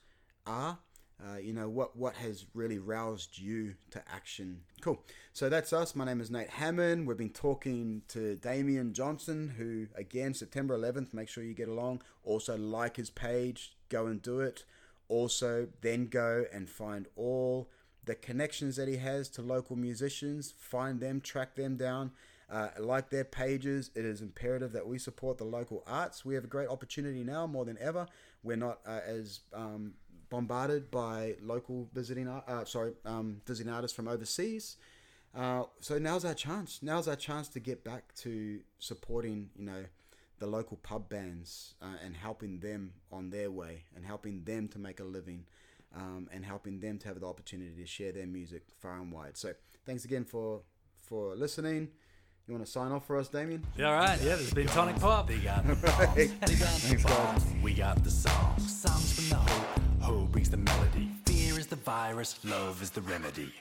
are. Uh, you know what what has really roused you to action. Cool. So that's us. My name is nate hammond. We've been talking to damian johnson who again september 11th make sure you get along. Also like his page. Go and do it. Also then go and find all the connections that he has to local musicians. Find them track them down uh, like their pages. It is imperative that we support the local arts. We have a great opportunity now more than ever. We're not uh, as um, bombarded by local visiting art, uh, sorry um, visiting artists from overseas. Uh, so now's our chance. Now's our chance to get back to supporting you know the local pub bands uh, and helping them on their way and helping them to make a living um, and helping them to have the opportunity to share their music far and wide. So thanks again for for listening. You want to sign off for us damien? Yeah, all right. Yeah, there's been Tonic Pop. They got the bombs, they got the bombs, we got the songs. Songs from the hope, hope brings the melody. Fear is the virus, love is the remedy.